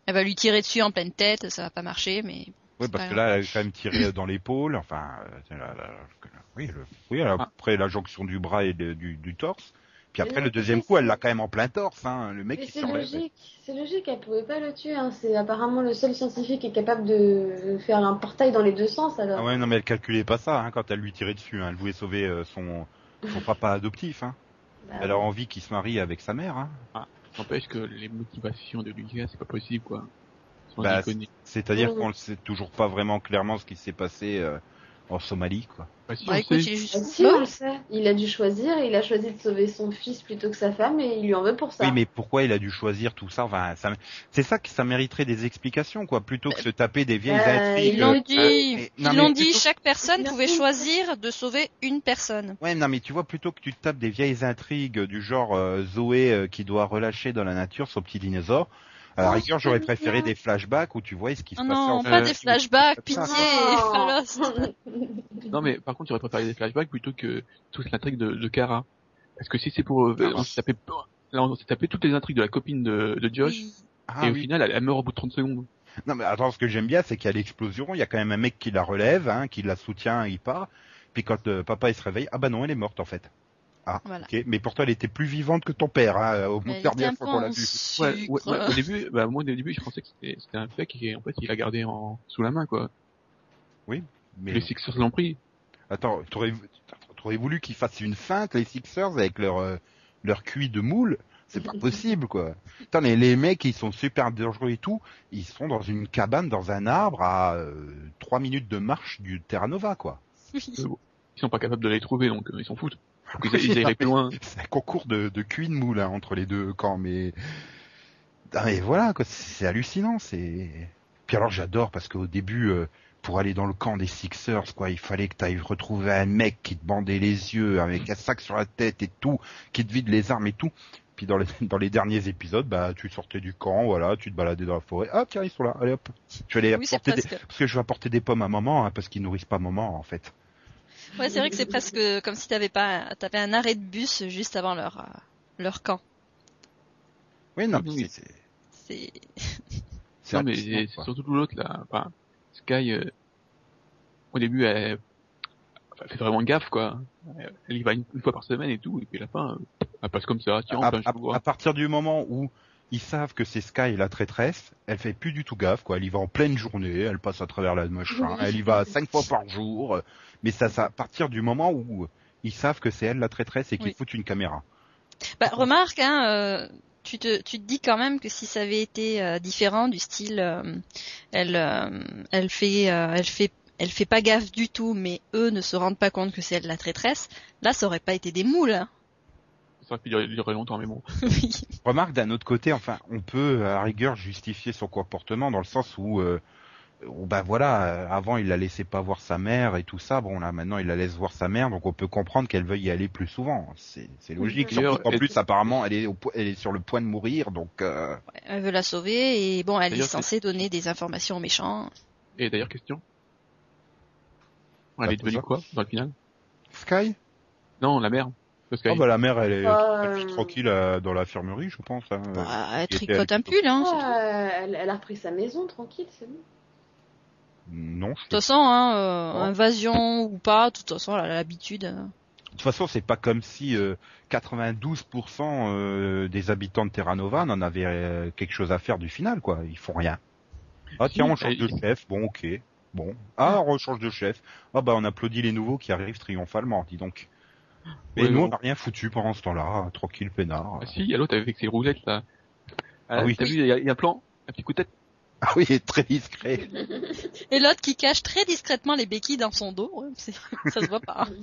Elle va lui tirer dessus en pleine tête, ça va pas marcher, mais Oui, parce que là, elle a quand même tiré dans l'épaule. Enfin, euh, la- la- la- oui, le, Ah. après la jonction du bras et de- du, du torse. Puis après, le deuxième coup, elle l'a quand même en plein torse. Hein. Le mec, Mais c'est logique, c'est logique, elle pouvait pas le tuer. Hein. C'est apparemment le seul scientifique qui est capable de faire un portail dans les deux sens. Alors. Ah ouais, non, mais elle calculait pas ça hein, quand elle lui tirait dessus. Hein. Elle voulait sauver euh, son, son (laughs) papa adoptif. Hein. Bah, Elle a envie qu'il se marie avec sa mère. Hein. N'empêche que les motivations de Lucas, c'est pas possible, quoi. Bah. C'est-à-dire Mhm. qu'on ne sait toujours pas vraiment clairement ce qui s'est passé euh, en Somalie, quoi. Bah, si, bah on écoute, sait. il est juste si, on le sait. Il a dû choisir et il a choisi de sauver son fils plutôt que sa femme et il lui en veut pour ça. Oui, mais pourquoi il a dû choisir tout ça? Enfin, ça, c'est ça que ça mériterait des explications, quoi, plutôt que se taper des vieilles Euh, intrigues. Ils l'ont euh, dit, et- non, ils l'ont dit, plutôt- chaque personne pouvait choisir de sauver une personne. Ouais, non, mais tu vois, plutôt que tu te tapes des vieilles intrigues du genre euh, Zoé euh, qui doit relâcher dans la nature son petit dinosaure, à la rigueur, j'aurais préféré des flashbacks où tu vois ce qui se Oh passait non, en pas Euh, des flashbacks, ça. pitié. (laughs) Non, mais par contre, j'aurais préféré des flashbacks plutôt que toute l'intrigue de, de Kara. Parce que si c'est pour, euh, Ah, on s'est tapé, là, on s'est tapé toutes les intrigues de la copine de, de Josh, Oui. Ah et au oui. final, elle, elle meurt au bout de 30 secondes. Non, mais attends, ce que j'aime bien, c'est qu'il y a l'explosion, il y a quand même un mec qui la relève, hein, qui la soutient, il part. Puis quand euh, papa il se réveille, ah bah non, elle est morte en fait. Ah, Voilà. ok. Mais pourtant, elle était plus vivante que ton père, hein, au bout de la dernière fois qu'on l'a vu. Ouais, ouais, ouais, au début, bah, moi, au début, je pensais que c'était, c'était un fake et en fait, il a gardé en, sous la main, quoi. Mais Les Sixers l'ont pris. attends, t'aurais, t'aurais voulu qu'ils fassent une feinte, les Sixers, avec leur, euh, leur cuit de moule? C'est pas (laughs) possible, quoi. Putain, les, les mecs, ils sont super dangereux et tout. Ils sont dans une cabane, dans un arbre, à euh, trois minutes de marche du Terra Nova, quoi. Oui. Ils sont pas capables de les trouver, donc euh, ils s'en foutent. Faut qu'ils ils (laughs) aillent plus loin. C'est un concours de, de cuit de moule hein, entre les deux camps, mais... Ah, mais voilà, quoi, c'est hallucinant. C'est. Puis alors j'adore parce qu'au début, euh, pour aller dans le camp des Sixers, quoi, il fallait que tu ailles retrouver un mec qui te bandait les yeux avec un sac sur la tête et tout, qui te vide les armes et tout. Puis dans les, (laughs) dans les derniers épisodes, bah tu sortais du camp, voilà, tu te baladais dans la forêt. Ah tiens, ils sont là. Allez hop. Je vais aller Oui, apporter des... parce que je vais apporter des pommes à maman, hein, parce qu'ils nourrissent pas maman en fait. Ouais, c'est vrai que c'est presque comme si t'avais pas, t'avais un arrêt de bus juste avant leur, euh, leur camp. Oui, non, Oui, mais oui. c'est. C'est, c'est (laughs) Non, mais c'est surtout l'autre, là. Enfin, Sky, euh, au début, elle, fait vraiment gaffe, quoi. Elle y va une, une fois par semaine et tout, et puis à la fin, euh, elle passe comme ça, tiens, à, enfin, je à- vous vois. à partir du moment où ils savent que c'est Sky la traîtresse, elle fait plus du tout gaffe, quoi. Elle y va en pleine journée, elle passe à travers la machin, elle y va cinq fois par jour. Mais ça, ça, à partir du moment où ils savent que c'est elle la traîtresse et qu'ils Oui. foutent une caméra. bah, remarque, hein, euh, tu te, tu te dis quand même que si ça avait été euh, différent du style, euh, elle, elle fait, elle fait, elle fait pas gaffe du tout, mais eux ne se rendent pas compte que c'est elle la traîtresse. Là, ça aurait pas été des moules. hein. Pu durer, durer longtemps, mais bon. (laughs) oui. Remarque d'un autre côté, enfin, on peut à rigueur justifier son comportement dans le sens où euh, bah voilà, euh, avant il la laissait pas voir sa mère et tout ça. Bon là maintenant il la laisse voir sa mère, donc on peut comprendre qu'elle veuille y aller plus souvent. C'est c'est logique. Et- plus apparemment elle est au po- elle est sur le point de mourir, donc euh, Elle veut la sauver et bon, elle est censée donner des informations aux méchants. Et d'ailleurs, question. Elle est devenue quoi dans le final? Sky? Non, la mère. Parce que Oh bah la mère elle est Euh, elle tranquille euh, dans l'infirmerie, je pense. hein. Bah, elle qui était tricote un pull, hein. elle, elle a repris sa maison, tranquille, c'est bon. Non, je De toute façon, hein, euh, Oh. invasion ou pas, de toute façon, elle a l'habitude. euh. De toute façon, c'est pas comme si euh, 92% euh, des habitants de Terra Nova n'en avaient euh, quelque chose à faire du final, quoi. Ils font rien. Ah tiens, on change de chef. Bon, ok. Bon. Ah, on change de chef. Ah bah on applaudit les nouveaux qui arrivent triomphalement, dis donc. Mais Ouais, nous, non. on n'a rien foutu pendant ce temps-là, tranquille, peinard. Ah si, il y a l'autre avec ses roulettes là. Ah oui. T'as vu, il y, a- il y a un plan, un petit coup de tête. Ah oui, il est très discret. Et l'autre qui cache très discrètement les béquilles dans son dos, ça se voit pas. (laughs)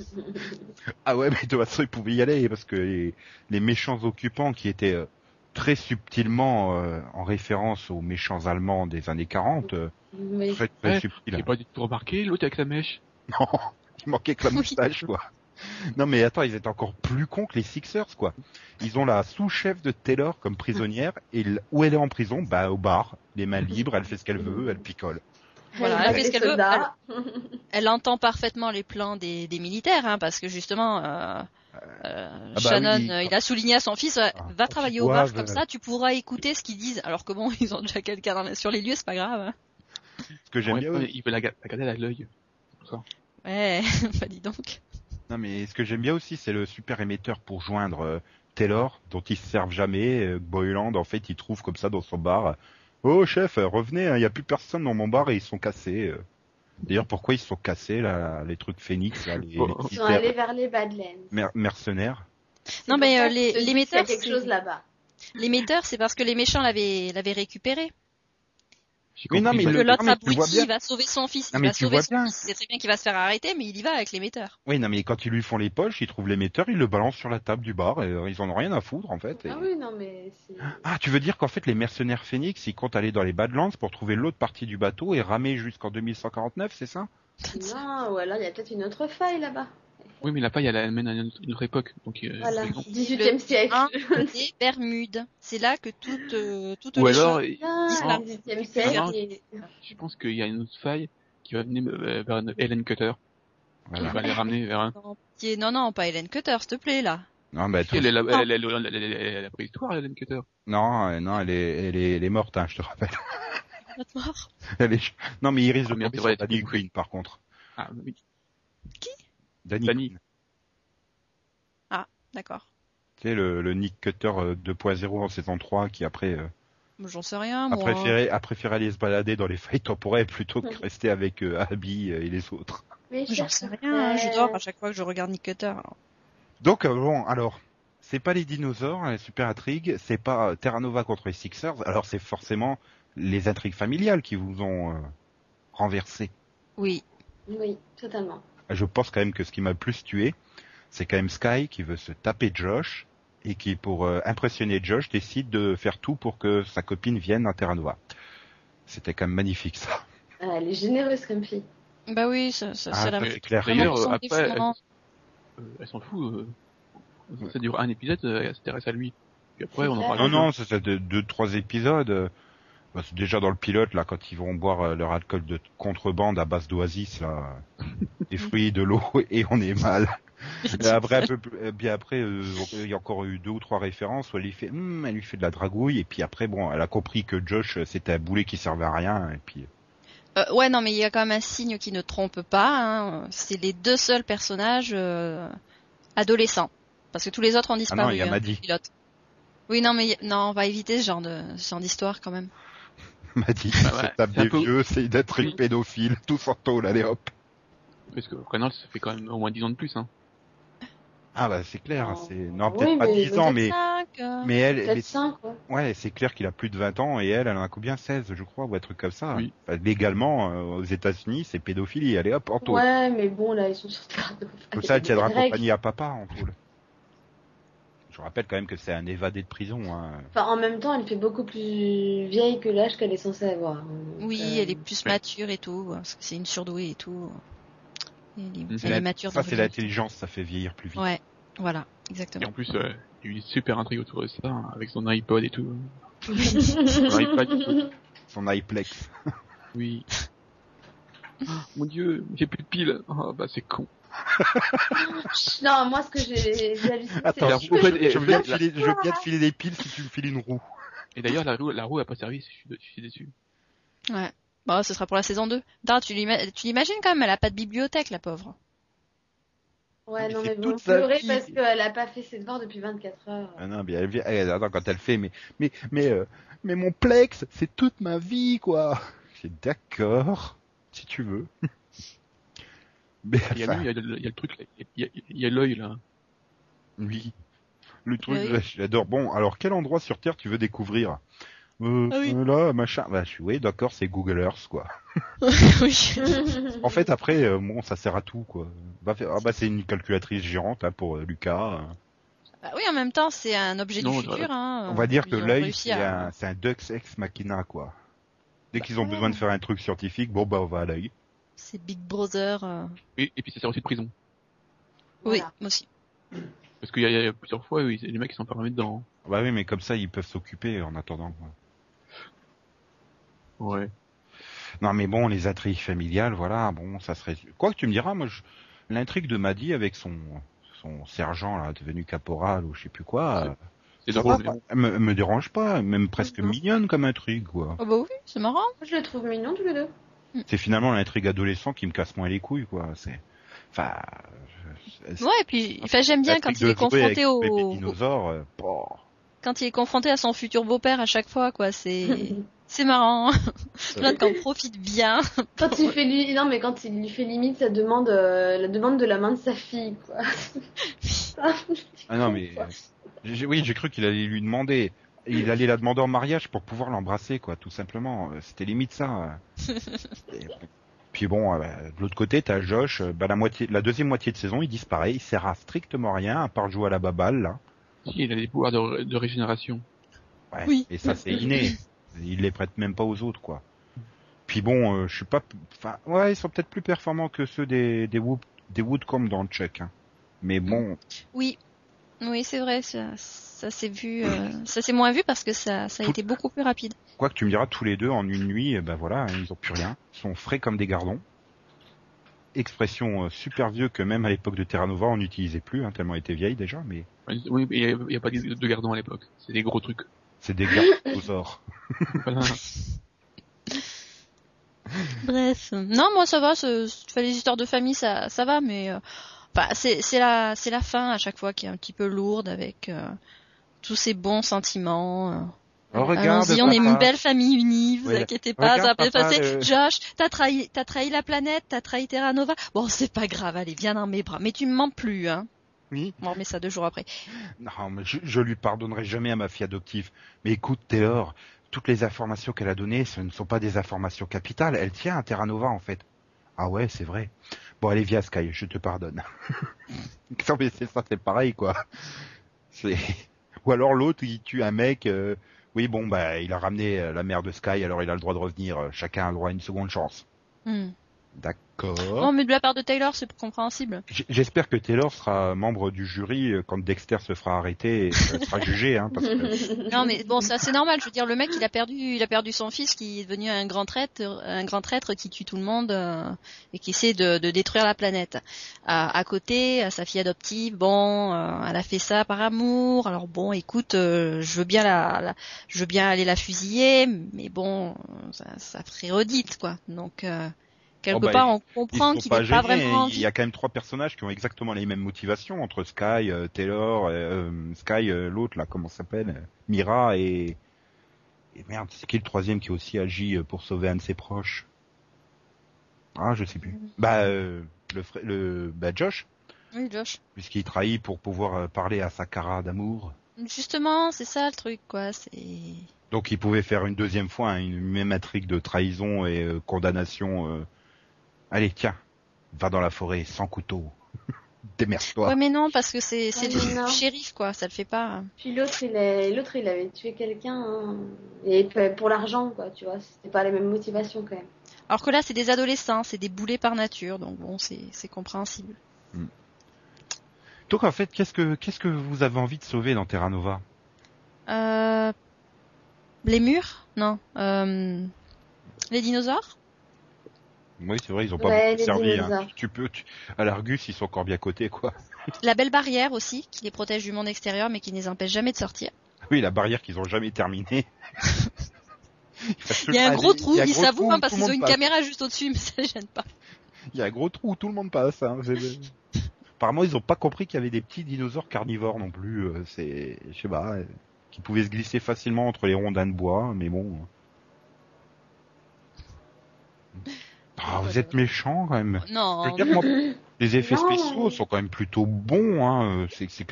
Ah ouais, mais de toute façon, il pouvait y aller parce que les, les méchants occupants qui étaient euh, très subtilement euh, en référence aux méchants allemands des années 40, euh, Mais très très Ouais, subtil. J'ai pas du tout remarqué, l'autre avec sa mèche. Non, (laughs) il manquait que la Oui. moustache, quoi. Non, mais attends, ils étaient encore plus cons que les Sixers, quoi. Ils ont la sous-chef de Taylor comme prisonnière, et où elle est en prison? Bah, au bar. Les mains libres, elle fait ce qu'elle veut, elle picole. Voilà, elle fait ce qu'elle veut. (laughs) Elle entend parfaitement les plans des, des militaires, hein, parce que justement, euh, euh, bah Shannon, oui. euh, il a souligné à son fils, Ah, va travailler au bar, comme ça, tu pourras écouter ce qu'ils disent. Alors que bon, (laughs) ils ont déjà quelqu'un dans la- sur les lieux, c'est pas grave. hein. Ce que j'aime Ouais, bien il veut la, la garder à l'œil. Ouais, (laughs) bah dis donc. Non, mais ce que j'aime bien aussi, c'est le super émetteur pour joindre euh, Taylor, dont ils se servent jamais. Euh, Boyland, en fait, il trouve comme ça dans son bar. Oh chef, revenez, il n'y a plus personne dans mon bar et ils sont cassés. euh. D'ailleurs, pourquoi ils sont cassés, là, les trucs Phoenix, là, les, les Ils sont allés vers les Badlands. mer- mercenaires Non, mais, euh, les- a quelque chose là-bas. L'émetteur, c'est parce que les méchants l'avaient, l'avaient récupéré. Non, mais Que l'autre abruti il va sauver son fils, Non, il va sauver son bien. fils. C'est très bien qu'il va se faire arrêter, mais il y va avec l'émetteur. Oui, non, mais quand ils lui font les poches, ils trouvent l'émetteur, ils le balancent sur la table du bar, et euh, ils en ont rien à foutre, en fait. et- Ah oui, non, mais c'est... (gasps) Ah, tu veux dire qu'en fait, les mercenaires Phoenix, ils comptent aller dans les Badlands pour trouver l'autre partie du bateau et ramer jusqu'en 2149, c'est ça? Non, ou alors il y a peut-être une autre faille là-bas. Oui, mais la paille, elle amène à autre époque. Donc, euh, Voilà, c'est bon. 18e siècle. Des (laughs) Bermudes. C'est là que toutes, euh, toutes Ou les alors, choses- Ah, Disney. 18e siècle. Et- je pense qu'il y a une autre faille qui va venir euh, vers une Helen Cutter. Voilà. Qui va les ramener vers un. Non, non, pas Helen Cutter, s'il te plaît, là. Non, bah, Si, elle est la, elle, elle, elle, elle- elle- elle est la préhistoire, Helen Cutter. non, euh, non, elle est, elle est, elle est morte, hein, je te rappelle. Elle est... Non, mais il risque de sur Danny du coup. Quinn, par contre. Ah, oui. Danny, Danny. Quinn. D'accord. Tu sais, le, le Nick Cutter euh, 2.0 en saison 3 qui après euh, J'en sais rien, a, moi. préféré, a préféré aller se balader dans les failles temporelles plutôt que (laughs) rester avec euh, Abby euh, et les autres. Mais J'en sais rien, je frère. dors à chaque fois que je regarde Nick Cutter. alors. Donc, euh, bon, alors, c'est pas les dinosaures, les super intrigues, c'est pas euh, Terra Nova contre les Sixers, alors c'est forcément les intrigues familiales qui vous ont euh, renversé. Oui. Oui, totalement. Je pense quand même que ce qui m'a le plus tué, c'est quand même Sky qui veut se taper Josh et qui, pour euh, impressionner Josh, décide de faire tout pour que sa copine vienne à Terra Nova. C'était quand même magnifique ça. Ah, elle est généreuse comme fille. Bah oui, ça, ça, Ah, ça c'est clair. D'ailleurs, euh, après, elle, s'en fout. euh, ça dure un épisode, euh, elle s'intéresse à lui. Puis après, on en parle. Non, non, ça c'est de- deux, trois épisodes. Euh, bah, c'est déjà dans le pilote, là, quand ils vont boire euh, leur alcool de contrebande à base d'oasis, là, (laughs) des fruits, de l'eau, (laughs) et on est mal. Et après, un peu plus- euh, bien après, euh, il y a encore eu deux ou trois références où elle lui fait, Hum, elle lui fait de la dragouille, et puis après, bon, elle a compris que Josh, euh, c'était un boulet qui servait à rien, et puis, Euh, ouais, non, mais il y a quand même un signe qui ne trompe pas. Hein. C'est les deux seuls personnages euh, adolescents. Parce que tous les autres ont disparu. Ah non, il y a hein, Maddy. Oui, non, mais non, on va éviter ce genre de ce genre d'histoire quand même. (laughs) m'a dit, Bah ouais, tape des peu- vieux, c'est d'être une pédophile, tout en tôle, allez hop. Parce que Reynolds, ça fait quand même au moins 10 ans de plus. Hein. Ah bah c'est clair, Oh. c'est non Oui, peut-être pas mais 10 ans, mais Cinq, euh, mais elle, mais- 5, quoi. ouais, c'est clair qu'il a plus de 20 ans et elle, elle en a combien 16, je crois, ou un truc comme ça. Oui. Enfin, légalement, euh, aux États-Unis, c'est pédophilie. Allez hop, en tôle. Ouais, mais bon, là, ils sont sur Terre de Comme ça, elle tiendra compagnie à papa en tôle. Je rappelle quand même que c'est un évadé de prison. Hein. Enfin, en même temps, elle fait beaucoup plus vieille que l'âge qu'elle est censée avoir. Oui, euh, elle est plus mature et tout, parce que c'est une surdouée et tout. Elle est, Mhm. elle est mature Ça, c'est l'intelligence, ça fait vieillir plus vite. Ouais, voilà, Et exactement. en plus, euh, il y a une super intrigue autour de ça, hein, avec son iPod et tout. (laughs) Son et. Son iPlex. Oui. Ah, mon dieu, j'ai plus de piles. Ah bah c'est con. (laughs) non, moi, ce que j'ai halluciné, Attends, c'est je, en fait, je veux bien la- te filer, je veux bien te filer des piles si tu me files une roue. Et d'ailleurs, la roue, la roue a pas servi, je suis, je suis déçu. Ouais. Bon, ce sera pour la saison 2. Putain, tu l'ima- tu l'imagines quand même, elle a pas de bibliothèque, la pauvre. Ouais, Mais non, c'est mais vous pleurez parce qu'elle a pas fait ses devoirs depuis 24 heures. Ah non, mais elle vient, elle- attends, quand elle fait, mais, mais, mais, euh, mais mon plex, c'est toute ma vie, quoi. J'ai d'accord, si tu veux. Mais, Il y a enfin, lui, il y a le, il y a le truc, là, il y a- il y a l'œil là. oui. Le truc, Oui. là, j'adore. Bon, alors, quel endroit sur Terre tu veux découvrir? Euh, Ah oui. là, machin. Bah, je suis, oui, d'accord, c'est Google Earth, quoi. (laughs) oui. (laughs) En fait, après, euh, bon, ça sert à tout, quoi. Faire- ah bah, c'est une calculatrice géante, hein, pour euh, Lucas. Bah oui, en même temps, c'est un objet Non, du futur, hein. On va dire que l'œil, c'est à- un, un Dux Ex Machina, quoi. Dès qu'ils ont ouais. besoin de faire un truc scientifique, bon, bah, on va à l'œil. C'est Big Brother. euh. Et, et puis ça sert aussi de prison. Oui, Voilà. moi aussi. Parce qu'il y, a- il y a plusieurs fois, oui, les mecs ils sont enfermés dedans. Bah oui, mais comme ça, ils peuvent s'occuper en attendant. Ouais. Non, mais bon, les intrigues familiales, voilà, bon, ça serait... Quoi que tu me diras, moi, je... l'intrigue de Maddy avec son son sergent, là, devenu caporal ou je sais plus quoi, euh, C'est drôle. mais pas, me, me dérange pas, même presque Mhm. mignonne comme intrigue, quoi. Oh bah oui, c'est marrant. Je les trouve mignons tous les deux. C'est finalement l'intrigue adolescent qui me casse moins les couilles, quoi. C'est... Enfin... Ouais, et puis, enfin, j'aime bien quand il est confronté au, dinosaure, euh, bon. quand il est confronté à son futur beau-père à chaque fois, quoi. C'est, (laughs) c'est marrant. (laughs) L'autre en profite bien. Quand il (laughs) fait lui, non mais quand il lui fait limite sa demande, euh, la demande de la main de sa fille, quoi. Ah non, mais oui, j'ai cru qu'il allait lui demander. Il allait la demander en mariage pour pouvoir l'embrasser, quoi, tout simplement. Euh, C'était limite ça. euh. (laughs) Et, Puis bon, euh, de l'autre côté, t'as Josh. Bah, la moitié, la deuxième moitié de saison, il disparaît. Il sert à strictement rien, à part jouer à la baballe, là. Si, il a des pouvoirs de, de régénération. Ouais. Oui. Et ça, c'est inné. (laughs) Il les prête même pas aux autres, quoi. Puis bon, euh, je suis pas, enfin, ouais, ils sont peut-être plus performants que ceux des des Wood, des Woodcomb dans le check. Hein. Mais bon, Oui. Oui, c'est vrai, ça, ça s'est vu, euh, ça s'est moins vu parce que ça, ça a Tout- été beaucoup plus rapide. quoi que tu me diras, tous les deux en une nuit, eh ben voilà, ils ont plus rien. Ils sont frais comme des gardons. Expression euh, super vieux que même à l'époque de Terra Nova on n'utilisait plus, hein, tellement elle était vieille déjà, mais Oui, mais il y a, pas de, gardons à l'époque. C'est des gros trucs. c'est des gardosaures. (laughs) Voilà. Bref. Non, moi ça va, ce, tu fais les histoires de famille, ça, ça va, mais, euh, enfin, c'est, c'est la, c'est la fin à chaque fois qui est un petit peu lourde avec euh, tous ces bons sentiments. Oh, regarde, on est une belle famille unie, vous inquiétez pas, Regarde, ça va bien passer. le- Josh, t'as trahi, t'as trahi la planète, t'as trahi Terra Nova. Bon, c'est pas grave, allez, viens dans mes bras. Mais tu me mens plus, hein. Oui. On remet ça deux jours après. Non, mais je, je lui pardonnerai jamais à ma fille adoptive. Mais écoute, Taylor, toutes les informations qu'elle a données, ce ne sont pas des informations capitales. Elle tient à Terra Nova, en fait. Ah ouais, c'est vrai. Bon, allez, viens, Sky, je te pardonne. (laughs) non, mais c'est ça, c'est pareil, quoi. C'est... Ou alors l'autre, il tue un mec, euh, oui, bon, bah, il a ramené euh, la mère de Sky, alors il a le droit de revenir. Euh, Chacun a le droit à une seconde chance. Hmm. D'accord. Non, mais de la part de Taylor, c'est compréhensible. J'espère que Taylor sera membre du jury euh, quand Dexter se fera arrêter et euh, sera (laughs) jugé, hein, parce que (laughs) Non, mais bon, ça c'est normal. Je veux dire, le mec, il a perdu, il a perdu son fils, qui est devenu un grand traître, un grand traître qui tue tout le monde euh, et qui essaie de, de détruire la planète. À, à côté, à sa fille adoptive, bon, euh, elle a fait ça par amour. Alors bon, écoute, je veux bien la, la- je veux bien aller la fusiller, mais bon, ça, ça ferait redite, quoi. Donc euh, quelque Oh, bah, part, on comprend qu'il n'est pas vraiment Il y a quand même trois personnages qui ont exactement les mêmes motivations entre Sky, euh, Taylor, euh, euh, Sky, euh, l'autre là, comment ça s'appelle, Mira et et merde, c'est qui le troisième qui aussi agi euh, pour sauver un de ses proches? Ah, je sais plus. Bah euh, le le bah Josh, Oui, Josh. puisqu'il trahit pour pouvoir parler à sa cara d'amour. Justement, c'est ça le truc, quoi. C'est Donc il pouvait faire une deuxième fois hein, une même intrigue de trahison et condamnation. Allez, tiens, va dans la forêt sans couteau. (laughs) Démerde-toi. Ouais, mais non, parce que c'est c'est Ah, du shérif, quoi. Ça le fait pas. Puis l'autre, il, l'autre, il avait tué quelqu'un, hein. et pour l'argent, quoi, tu vois. C'était pas les mêmes motivations, quand même. Alors que là, c'est des adolescents, c'est des boulets par nature, donc bon, c'est c'est compréhensible. Donc en fait, qu'est-ce que qu'est-ce que vous avez envie de sauver dans Terra Nova? Euh... Les murs? Non. Euh... Les dinosaures? Oui, c'est vrai, ils ont pas Ouais, beaucoup servi. Hein. Tu, tu peux, tu- à l'Argus, ils sont encore bien cotés, quoi. (laughs) La belle barrière aussi, qui les protège du monde extérieur, mais qui ne les empêche jamais de sortir. Oui, la barrière qu'ils ont jamais terminée. (laughs) Il y a un gros trou, ils s'avouent, hein, parce qu'ils ont une passe. caméra juste au-dessus, (laughs) mais ça les gêne pas. Il y a un gros trou où tout le monde passe. Hein. Apparemment, ils ont pas compris qu'il y avait des petits dinosaures carnivores non plus. euh, C'est, je sais pas, euh, qui pouvaient se glisser facilement entre les rondins de bois, mais bon. Ah, vous êtes méchants quand même. Je Non, veux dire, moi, (laughs) les effets Non. spéciaux sont quand même plutôt bons. Hein. C'est, c'est,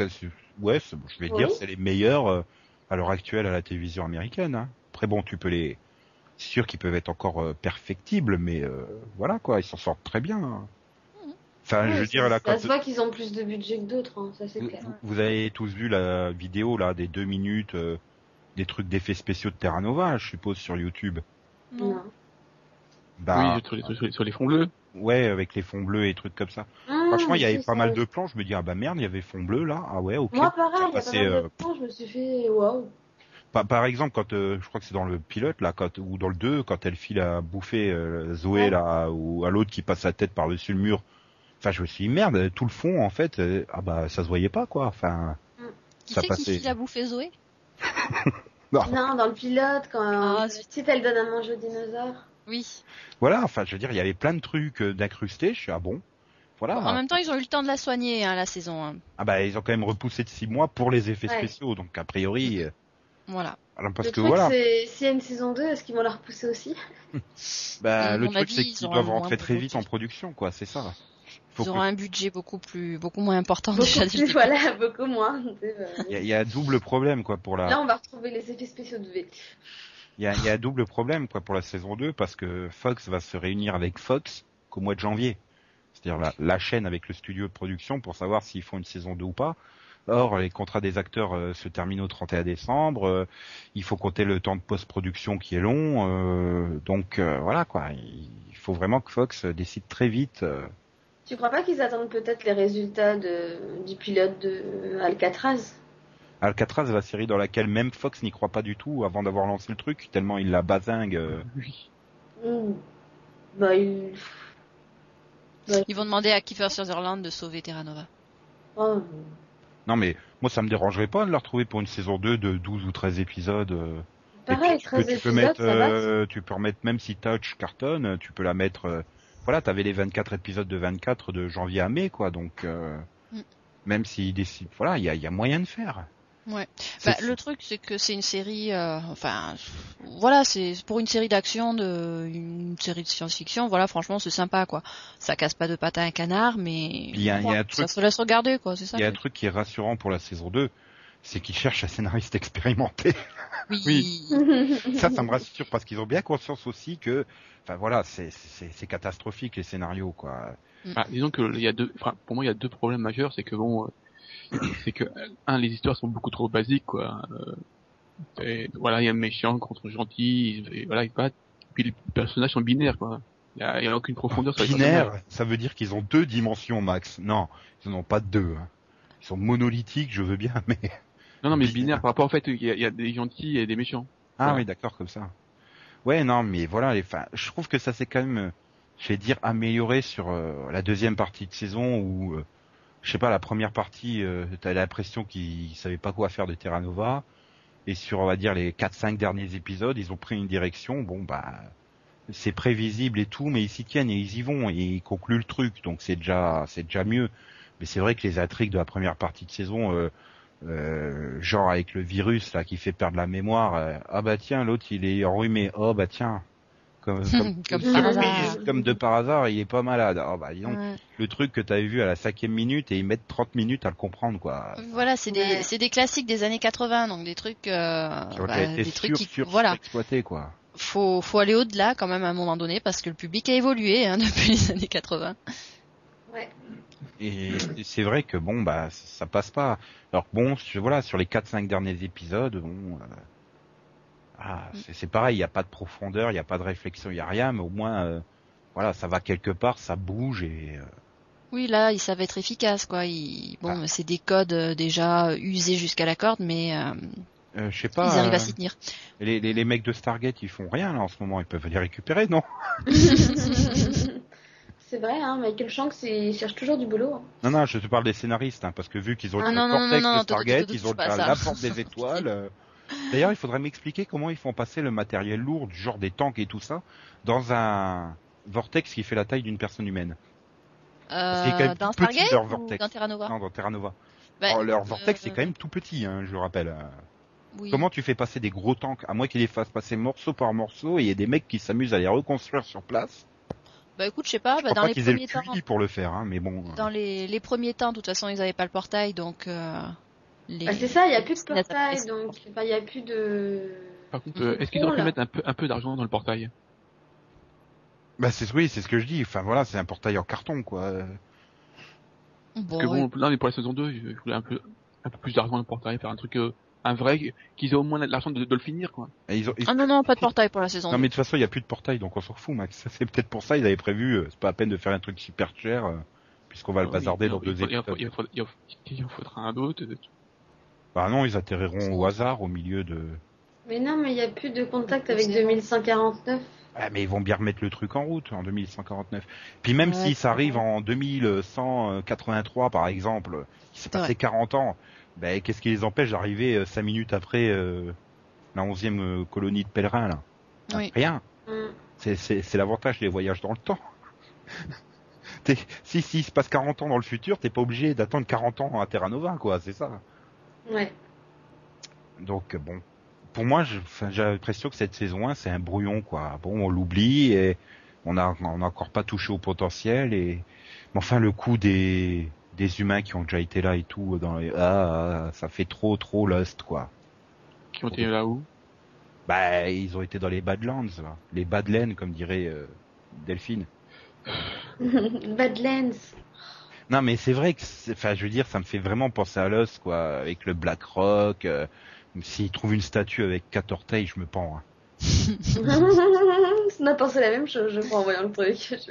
ouais, je vais Oui. dire, c'est les meilleurs euh, à l'heure actuelle à la télévision américaine. Hein. Après, bon, tu peux les, c'est sûr qu'ils peuvent être encore euh, perfectibles, mais euh, voilà quoi, ils s'en sortent très bien. hein. Enfin, je veux ça- dire, là, ça quand se voit qu'ils ont plus de budget que d'autres, hein, ça c'est vous, clair. vous avez tous vu la vidéo là des deux minutes, euh, des trucs d'effets spéciaux de Terra Nova, je suppose sur YouTube. non. Bah, Oui, sur les, sur les- sur les fonds bleus. ouais, avec les fonds bleus et trucs comme ça. Ah, Franchement, il y avait pas ça- mal de plans. Je me dis ah bah merde, il y avait fond bleu là. Ah ouais, ok. Moi, pareil, il y a pas mal euh, de temps, je me suis fait, waouh. Par, par exemple, quand euh, je crois que c'est dans le pilote là, quand ou dans le 2, quand elle file à bouffer euh, Zoé Ouais. là, ou à l'autre qui passe sa tête par dessus le mur. Enfin, je me suis dit merde, tout le fond en fait, euh, ah bah ça se voyait pas quoi. Enfin, Qui Ça c'est passait. qui file à bouffer Zoé? (laughs) Non. Non, dans le pilote, quand Ah, elle donne à manger aux dinosaures. Oui. Voilà, enfin, je veux dire, il y avait plein de trucs euh, d'incrustés. Je suis ah bon. Voilà. En même temps, ils ont eu le temps de la soigner, hein, la saison. hein. Ah bah ils ont quand même repoussé de six mois pour les effets Ouais. spéciaux, donc a priori, euh, Voilà. alors parce le que truc, voilà, c'est, s'il y a une saison 2, est-ce qu'ils vont la repousser aussi? (laughs) Bah, le truc c'est ils qu'ils auront doivent rentrer très vite en production, quoi, c'est ça. Faut Ils que- auront un budget beaucoup plus, beaucoup moins important Beaucoup déjà. plus, voilà, beaucoup moins. (laughs) Il y y a un double problème quoi pour la, Là, on va retrouver les effets spéciaux de V. il y a, un double problème pour la saison 2 parce que Fox va se réunir avec Fox qu'au mois de janvier. C'est-à-dire la, chaîne avec le studio de production pour savoir s'ils font une saison 2 ou pas. Or, les contrats des acteurs euh, se terminent au 31 décembre. euh, il faut compter le temps de post-production qui est long. euh, donc voilà quoi. Il, faut vraiment que Fox décide très vite. Tu crois pas qu'ils attendent peut-être les résultats du pilote de Alcatraz? Alcatraz, la série dans laquelle même Fox n'y croit pas du tout avant d'avoir lancé le truc, tellement il la bazingue. euh. Oui. Hmm. Bah, il... Ils vont demander à Kiefer Sutherland de sauver Terra Nova. oh, Non mais moi ça me dérangerait pas de la retrouver pour une saison 2 de 12 ou 13 épisodes. euh. Pareil, tu peux, 13 tu peux épisodes, mettre, ça va. euh, tu peux remettre même si Touch cartonne, tu peux la mettre. euh, voilà, t'avais les 24 épisodes de 24 de janvier à mai, quoi. Donc euh, Mm. même s'ils décident, voilà, il y a, il y a moyen de faire. Ouais. Bah, le truc, c'est que c'est une série, euh, enfin, voilà, c'est pour une série d'action, de, une série de science-fiction, voilà, franchement, c'est sympa, quoi. Ça casse pas de pattes à un canard, mais Il y a- il y a un ça truc- se laisse regarder, quoi, c'est ça. Il y a un truc qui est rassurant pour la saison 2, c'est qu'ils cherchent un scénariste expérimenté. (laughs) Oui. Oui. (laughs) Ça, ça me rassure parce qu'ils ont bien conscience aussi que, enfin voilà, c'est c'est c'est catastrophique les scénarios, quoi. Ah, disons que il y a deux, enfin, pour moi il y a deux problèmes majeurs, c'est que bon, euh, (coughs) c'est que un les histoires sont beaucoup trop basiques quoi. Euh, et, voilà, il y a un méchant contre gentil, et voilà ils battent. Puis les personnages sont binaires quoi. Il y a, a aucune profondeur sur les Binaire, ça veut dire qu'ils ont deux dimensions max. Non, ils n'en ont pas deux. hein. Ils sont monolithiques, je veux bien, (laughs) mais Non non mais binaire. binaire par rapport au fait il y a, il y a des gentils et des méchants. ah oui, d'accord comme ça. Ouais, non, mais voilà, les, je trouve que ça s'est quand même, euh, je vais dire, amélioré sur euh, la deuxième partie de saison où, euh, je sais pas, la première partie, euh, t'as l'impression qu'ils savaient pas quoi faire de Terra Nova, et sur, on va dire, les 4-5 derniers épisodes, ils ont pris une direction, bon, bah, c'est prévisible et tout, mais ils s'y tiennent et ils y vont, et ils concluent le truc, donc c'est déjà, c'est déjà mieux. Mais c'est vrai que les intrigues de la première partie de saison, euh, euh, genre avec le virus là qui fait perdre la mémoire, euh, ah bah tiens l'autre il est enrhumé, oh bah tiens, (laughs) comme, comme, Comme surprise, par hasard. comme de par hasard il est pas malade, oh bah Ouais. le truc que t'avais vu à la cinquième minute et ils mettent 30 minutes à le comprendre quoi. Voilà, c'est des, Ouais. c'est des classiques des années 80, donc des trucs, euh, Qui bah, été des trucs qui, sur, voilà, exploité quoi. faut, faut aller au-delà quand même à un moment donné parce que le public a évolué hein, (laughs) depuis les années 80. Ouais. Et c'est vrai que bon bah ça passe pas. Alors bon, je- voilà, sur les 4-5 derniers épisodes, bon, euh, ah, c'est- c'est pareil, il y a pas de profondeur, il y a pas de réflexion, il y a rien, mais au moins, euh, voilà, ça va quelque part, ça bouge et euh, Oui, là, ils savent être efficaces, quoi. Ils... Bon, Ah. c'est des codes euh, déjà usés jusqu'à la corde, mais euh, euh, je sais pas. ils arrivent euh, à s'y tenir. les, les, les mecs de Stargate, ils font rien là en ce moment, ils peuvent les récupérer, non? (laughs) C'est vrai, hein, Michael Shanks, il cherche toujours du boulot. hein. Non, non, je te parle des scénaristes, hein, parce que vu qu'ils ont Ah, le non, non, cortex non, non, de Stargate, te- te- te- ils ont la porte des étoiles. Euh. D'ailleurs, il faudrait m'expliquer comment ils font passer le matériel lourd, du genre des tanks et tout ça, dans un vortex qui fait la taille d'une personne humaine. Est quand Euh, même dans tout petit, Stargate leur ou vortex. dans Terra Nova Non, dans Terra Nova. Ben, Alors, leur vortex, c'est euh, quand même tout petit, hein, je rappelle. euh. oui. Comment tu fais passer des gros tanks, à moins qu'ils les fassent passer morceau par morceau, et il y a des mecs qui s'amusent à les reconstruire sur place Bah écoute, je sais pas, Je bah, dans pas les le premiers temps, pour le faire, hein, mais bon. euh. dans les, les premiers temps, de toute façon, ils avaient pas le portail, donc euh. Bah, c'est ça, il n'y a plus de portail, donc il n'y a plus de... Par contre, euh, est-ce qu'ils auraient pu Là. mettre un peu, un peu d'argent dans le portail Bah c'est oui, c'est ce que je dis. Enfin voilà, c'est un portail en carton quoi. Bon, Parce que oui. bon, là, on est pour la saison 2, je voulais un peu, un peu plus d'argent dans le portail, faire un truc, euh, un vrai, qu'ils aient au moins l'argent de, de le finir, quoi. Et ils ont- ils- Ah non, non, pas de portail pour la saison. Non mais de toute façon il y a plus de portail donc on s'en fout Max. C'est peut-être pour ça ils avaient prévu. euh, c'est pas à peine de faire un truc super cher euh, puisqu'on va le Oui, bazarder dans deux épisodes. il en faudra un autre. Euh, Bah non ils atterriront au hasard au milieu de. Mais non, mais il n'y a plus de contact avec 2149. Ah, mais ils vont bien remettre le truc en route en 2149. Puis même Ouais, si ça arrive en 2183 par exemple, qui s'est C'est passé 40 ans, ben qu'est-ce qui les empêche d'arriver 5 minutes après euh, la 11e euh, colonie de pèlerins là? Oui. Rien. Hmm. C'est, l'avantage des voyages dans le temps. (laughs) Si, si, il se passe 40 ans dans le futur, t'es pas obligé d'attendre 40 ans à Terra Nova, quoi, c'est ça. Ouais. Donc, euh, bon. Pour moi, j'ai l'impression que cette saison 1, c'est un brouillon, quoi. Bon, on l'oublie et on a, on a encore pas touché au potentiel et, mais enfin, le coup des, des humains qui ont déjà été là et tout, dans les, ah, ah, ça fait trop, trop Lost, quoi. qui ont été là-haut. Bah, ils ont été dans les Badlands, là. les Badlands, comme dirait euh, Delphine. (laughs) Badlands. Non, mais c'est vrai que, c'est- enfin, je veux dire, ça me fait vraiment penser à Lost, quoi, avec le Black Rock. Euh, S'ils trouvent une statue avec quatre orteils, je me pends. hein. (laughs) On a pensé la même chose, je crois, en voyant le truc. (laughs)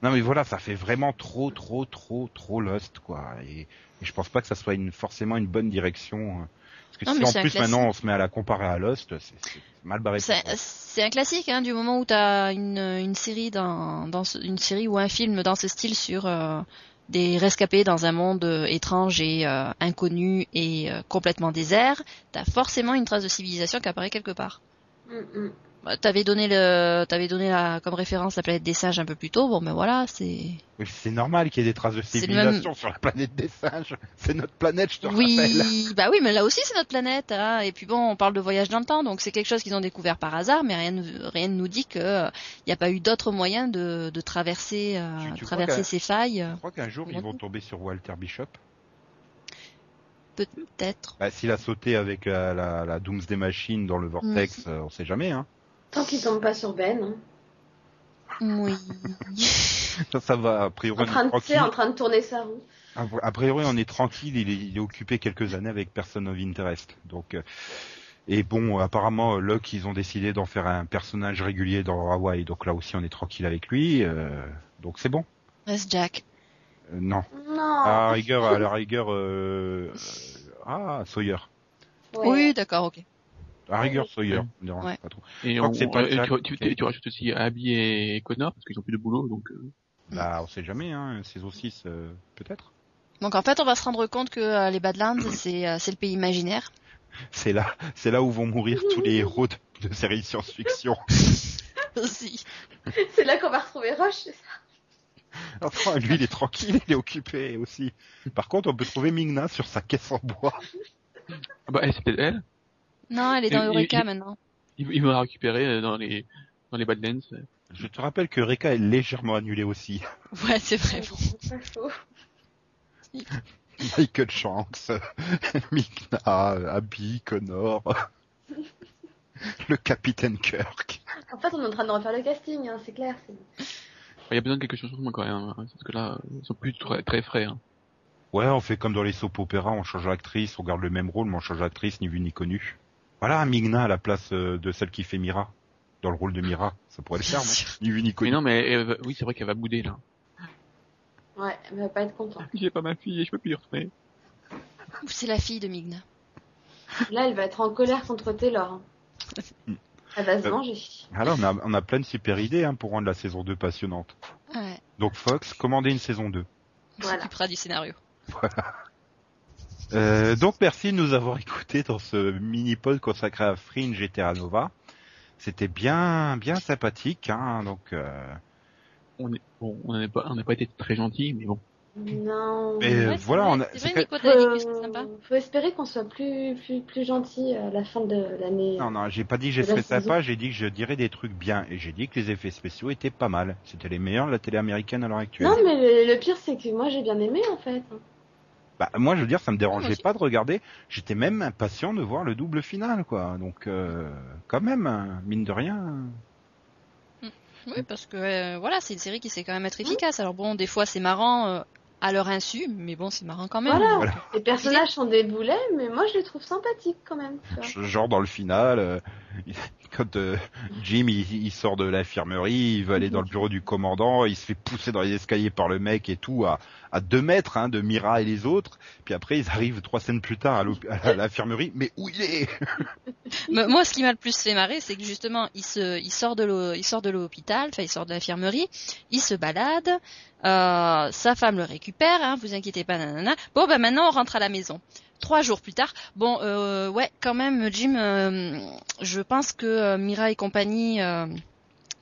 Non, mais voilà, ça fait vraiment trop, trop, trop, trop Lost, quoi. Et, et je pense pas que ça soit une, forcément une bonne direction. hein. Parce que Non, si en plus classique. maintenant on se met à la comparer à Lost, c'est mal barré. C'est un classique, hein, du moment où t'as une, une série dans, dans ce- une série ou un film dans ce style sur euh, des rescapés dans un monde euh, étrange et euh, inconnu et euh, complètement désert, t'as forcément une trace de civilisation qui apparaît quelque part. Mm, mm. Bah, T'avais donné le, t'avais donné la, comme référence la planète des singes un peu plus tôt. Bon, ben voilà, c'est. Oui, c'est normal qu'il y ait des traces de civilisation sur la planète des singes. C'est notre planète, je te rappelle. Oui, bah oui, mais là aussi c'est notre planète. Hein. Et puis bon, on parle de voyage dans le temps, donc c'est quelque chose qu'ils ont découvert par hasard, mais rien, ne- rien ne nous dit que il n'y a pas eu d'autres moyens de, de traverser, euh, Tu- tu crois traverser qu'à- ces failles. Je crois qu'un jour ils vont tomber sur Walter Bishop? Peut-être. Bah, s'il a sauté avec la, la, la Doomsday Machine dans le vortex, euh, on sait jamais. Hein. Tant qu'il tombe pas sur Ben. hein. Oui. (laughs) Ça, ça va. A priori, En on train, est de, tranquille. en train de tourner sa roue. A a priori, on est tranquille. Il est, il est occupé quelques années avec Person of Interest. Donc, euh, et bon, apparemment, Locke, ils ont décidé d'en faire un personnage régulier dans Hawaii. Donc là aussi, on est tranquille avec lui. euh, donc c'est bon. Reste Jack. Euh, non. Non. À la rigueur, à la rigueur, euh, euh, ah Sawyer. Ouais. Oui, d'accord, ok. À rigueur, Sawyer. Ouais. Ouais. pas trop. Et on, pas euh, tu, tu, tu rajoutes aussi Abby et Connor parce qu'ils ont plus de boulot, donc euh, Bah, on sait jamais. Hein. Saison 6, euh, peut-être. Donc en fait, on va se rendre compte que euh, les Badlands, (coughs) c'est euh, c'est le pays imaginaire. C'est là, c'est là où vont mourir tous les héros de, de séries science-fiction. (laughs) Aussi. C'est là qu'on va retrouver Roche, c'est ça Enfin, lui, il est tranquille, il est occupé aussi. Par contre, on peut trouver Mingna sur sa caisse en bois. ah bah elle, c'est peut-être elle? Non, elle est dans Eureka maintenant. Il, la récupérer euh, dans les dans les Badlands. Je te rappelle que Reka est légèrement annulé aussi. (laughs) Ouais, c'est vrai. bon. C'est faux. (laughs) Michael Shanks, (laughs) Mingna, Abby, Connor, le capitaine Kirk. En fait, on est en train de refaire le casting, hein, c'est clair. Il y a besoin de quelque chose de moi quand même, hein, parce que là, ils sont plus très, très frais. Hein. Ouais, on fait comme dans les soap opéras, on change l'actrice, on garde le même rôle, mais on change l'actrice, ni vu ni connu. Voilà, Migna à la place euh, de celle qui fait Mira. Dans le rôle de Mira. Ça pourrait le faire, non (laughs) Ni vu ni Mais connu. non, mais va- oui, c'est vrai qu'elle va bouder là. Ouais, elle va pas être contente. (laughs) J'ai pas ma fille et je peux plus y retourner. Ou c'est la fille de Migna. (laughs) Là, elle va être en colère contre Taylor. hein. Elle va se Euh, venger. Alors, on a, on a plein de super idées hein, pour rendre la saison 2 passionnante. Ouais. Donc Fox, commandez une saison 2. On Voilà. s'occupera du scénario. Euh, donc merci de nous avoir (laughs) écoutés dans ce mini-pod consacré à Fringe et Terra Nova. C'était bien bien sympathique, hein, donc euh, On est, bon, on n'a pas, on n'a pas été très gentils, mais bon. Non. Et, euh, Ouais, voilà, vrai, on a- C'est vrai, Nico, t'as dit que Faut, c'était sympa. faut espérer qu'on soit plus, plus, plus gentil à la fin de l'année. non non, j'ai pas dit que je serais sympa, j'ai dit que je dirais des trucs bien et j'ai dit que les effets spéciaux étaient pas mal. C'était les meilleurs de la télé américaine à l'heure actuelle. Non, mais le, le pire, c'est que moi, j'ai bien aimé, en fait. Bah moi je veux dire ça me Moi dérangeait pas de regarder, j'étais même impatient de voir le double final quoi. Donc euh, quand même hein, mine de rien. Oui, parce que euh, voilà, c'est une série qui sait quand même être efficace. Alors bon, des fois c'est marrant euh, à leur insu, mais bon, c'est marrant quand même. Voilà. Les personnages sont des boulets, mais moi, je les trouve sympathiques, quand même. Genre dans le final, euh, (laughs) quand euh, Jim il, il sort de l'infirmerie, il veut aller dans le bureau du commandant, il se fait pousser dans les escaliers par le mec et tout à à deux mètres hein, de Mira et les autres. Puis après ils arrivent trois scènes plus tard à l'infirmerie, mais où il est (laughs) moi, ce qui m'a le plus fait marrer, c'est que justement, il se, il sort de l'eau, il sort de l'hôpital, enfin, il sort de l'infirmerie, il se balade, euh, sa femme le récupère, hein, vous inquiétez pas, nanana. Bon, ben maintenant, on rentre à la maison. Trois jours plus tard, bon, euh, ouais, quand même, Jim, euh, je pense que euh, Mira et compagnie euh,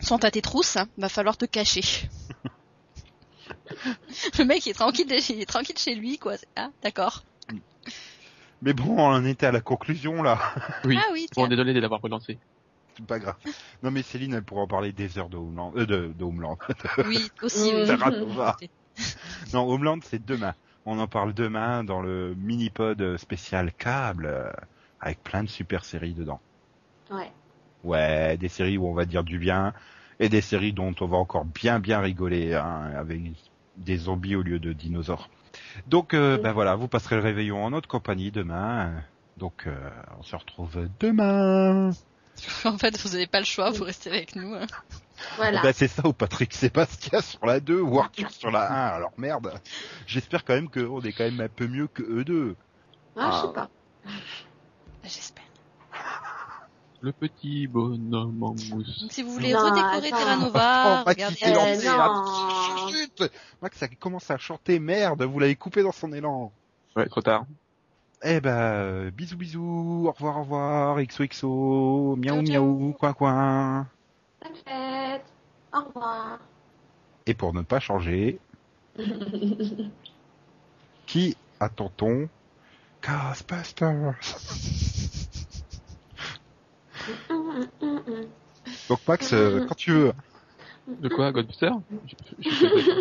sont à tes trousses, hein, va falloir te cacher. (laughs) le mec il est tranquille, de- il est tranquille chez lui, quoi. Ah, d'accord. Mais bon, on en était à la conclusion là. Oui. Ah oui, Bon, tiens. désolé de l'avoir relancé. C'est pas grave. Non mais Céline, elle pourra en parler des heures de Homeland. Euh, de, de Homeland. oui, aussi. (laughs) oui. (laughs) Non, Homeland, c'est demain. On en parle demain dans le mini-pod spécial câble, euh, avec plein de super séries dedans. Ouais. Ouais, des séries où on va dire du bien, et des séries dont on va encore bien bien rigoler, hein, avec des zombies au lieu de dinosaures. Donc, euh, Oui. ben voilà, vous passerez le réveillon en notre compagnie demain. Donc, euh, on se retrouve demain. (laughs) En fait, vous n'avez pas le choix, vous restez avec nous. hein. Voilà. Ben, c'est ça ou Patrick Sébastien sur la 2 ou Arthur sur la 1. Alors merde. J'espère quand même qu'on est quand même un peu mieux que eux deux. Ah, je sais pas. J'espère. Le petit bonhomme en mousse. Donc, si vous voulez Non, redécorer attends. Terra Nova, (laughs) regardez. Euh, non. là. Chut Max a commencé à chanter, merde, vous l'avez coupé dans son élan. Ouais, trop tard. Eh ben, euh, bisous bisous, au revoir au revoir, XOXO, miaou miaou, coin coin. Fête. Au revoir. Et pour ne pas changer, (laughs) qui attend-on? Ghostbusters. Donc Max, euh, quand tu veux, De quoi, Ghostbuster je, je, je sais pas.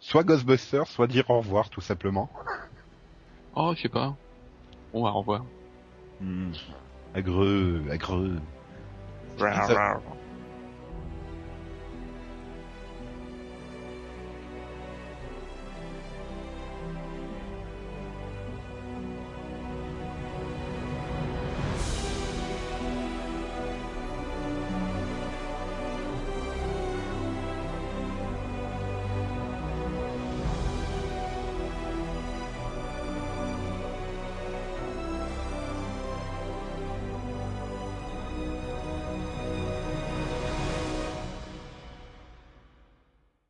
soit Ghostbusters, soit dire au revoir tout simplement. Oh, je sais pas. Bon, bah, au revoir. Hmm. Agreux, agreux. Rar, rar.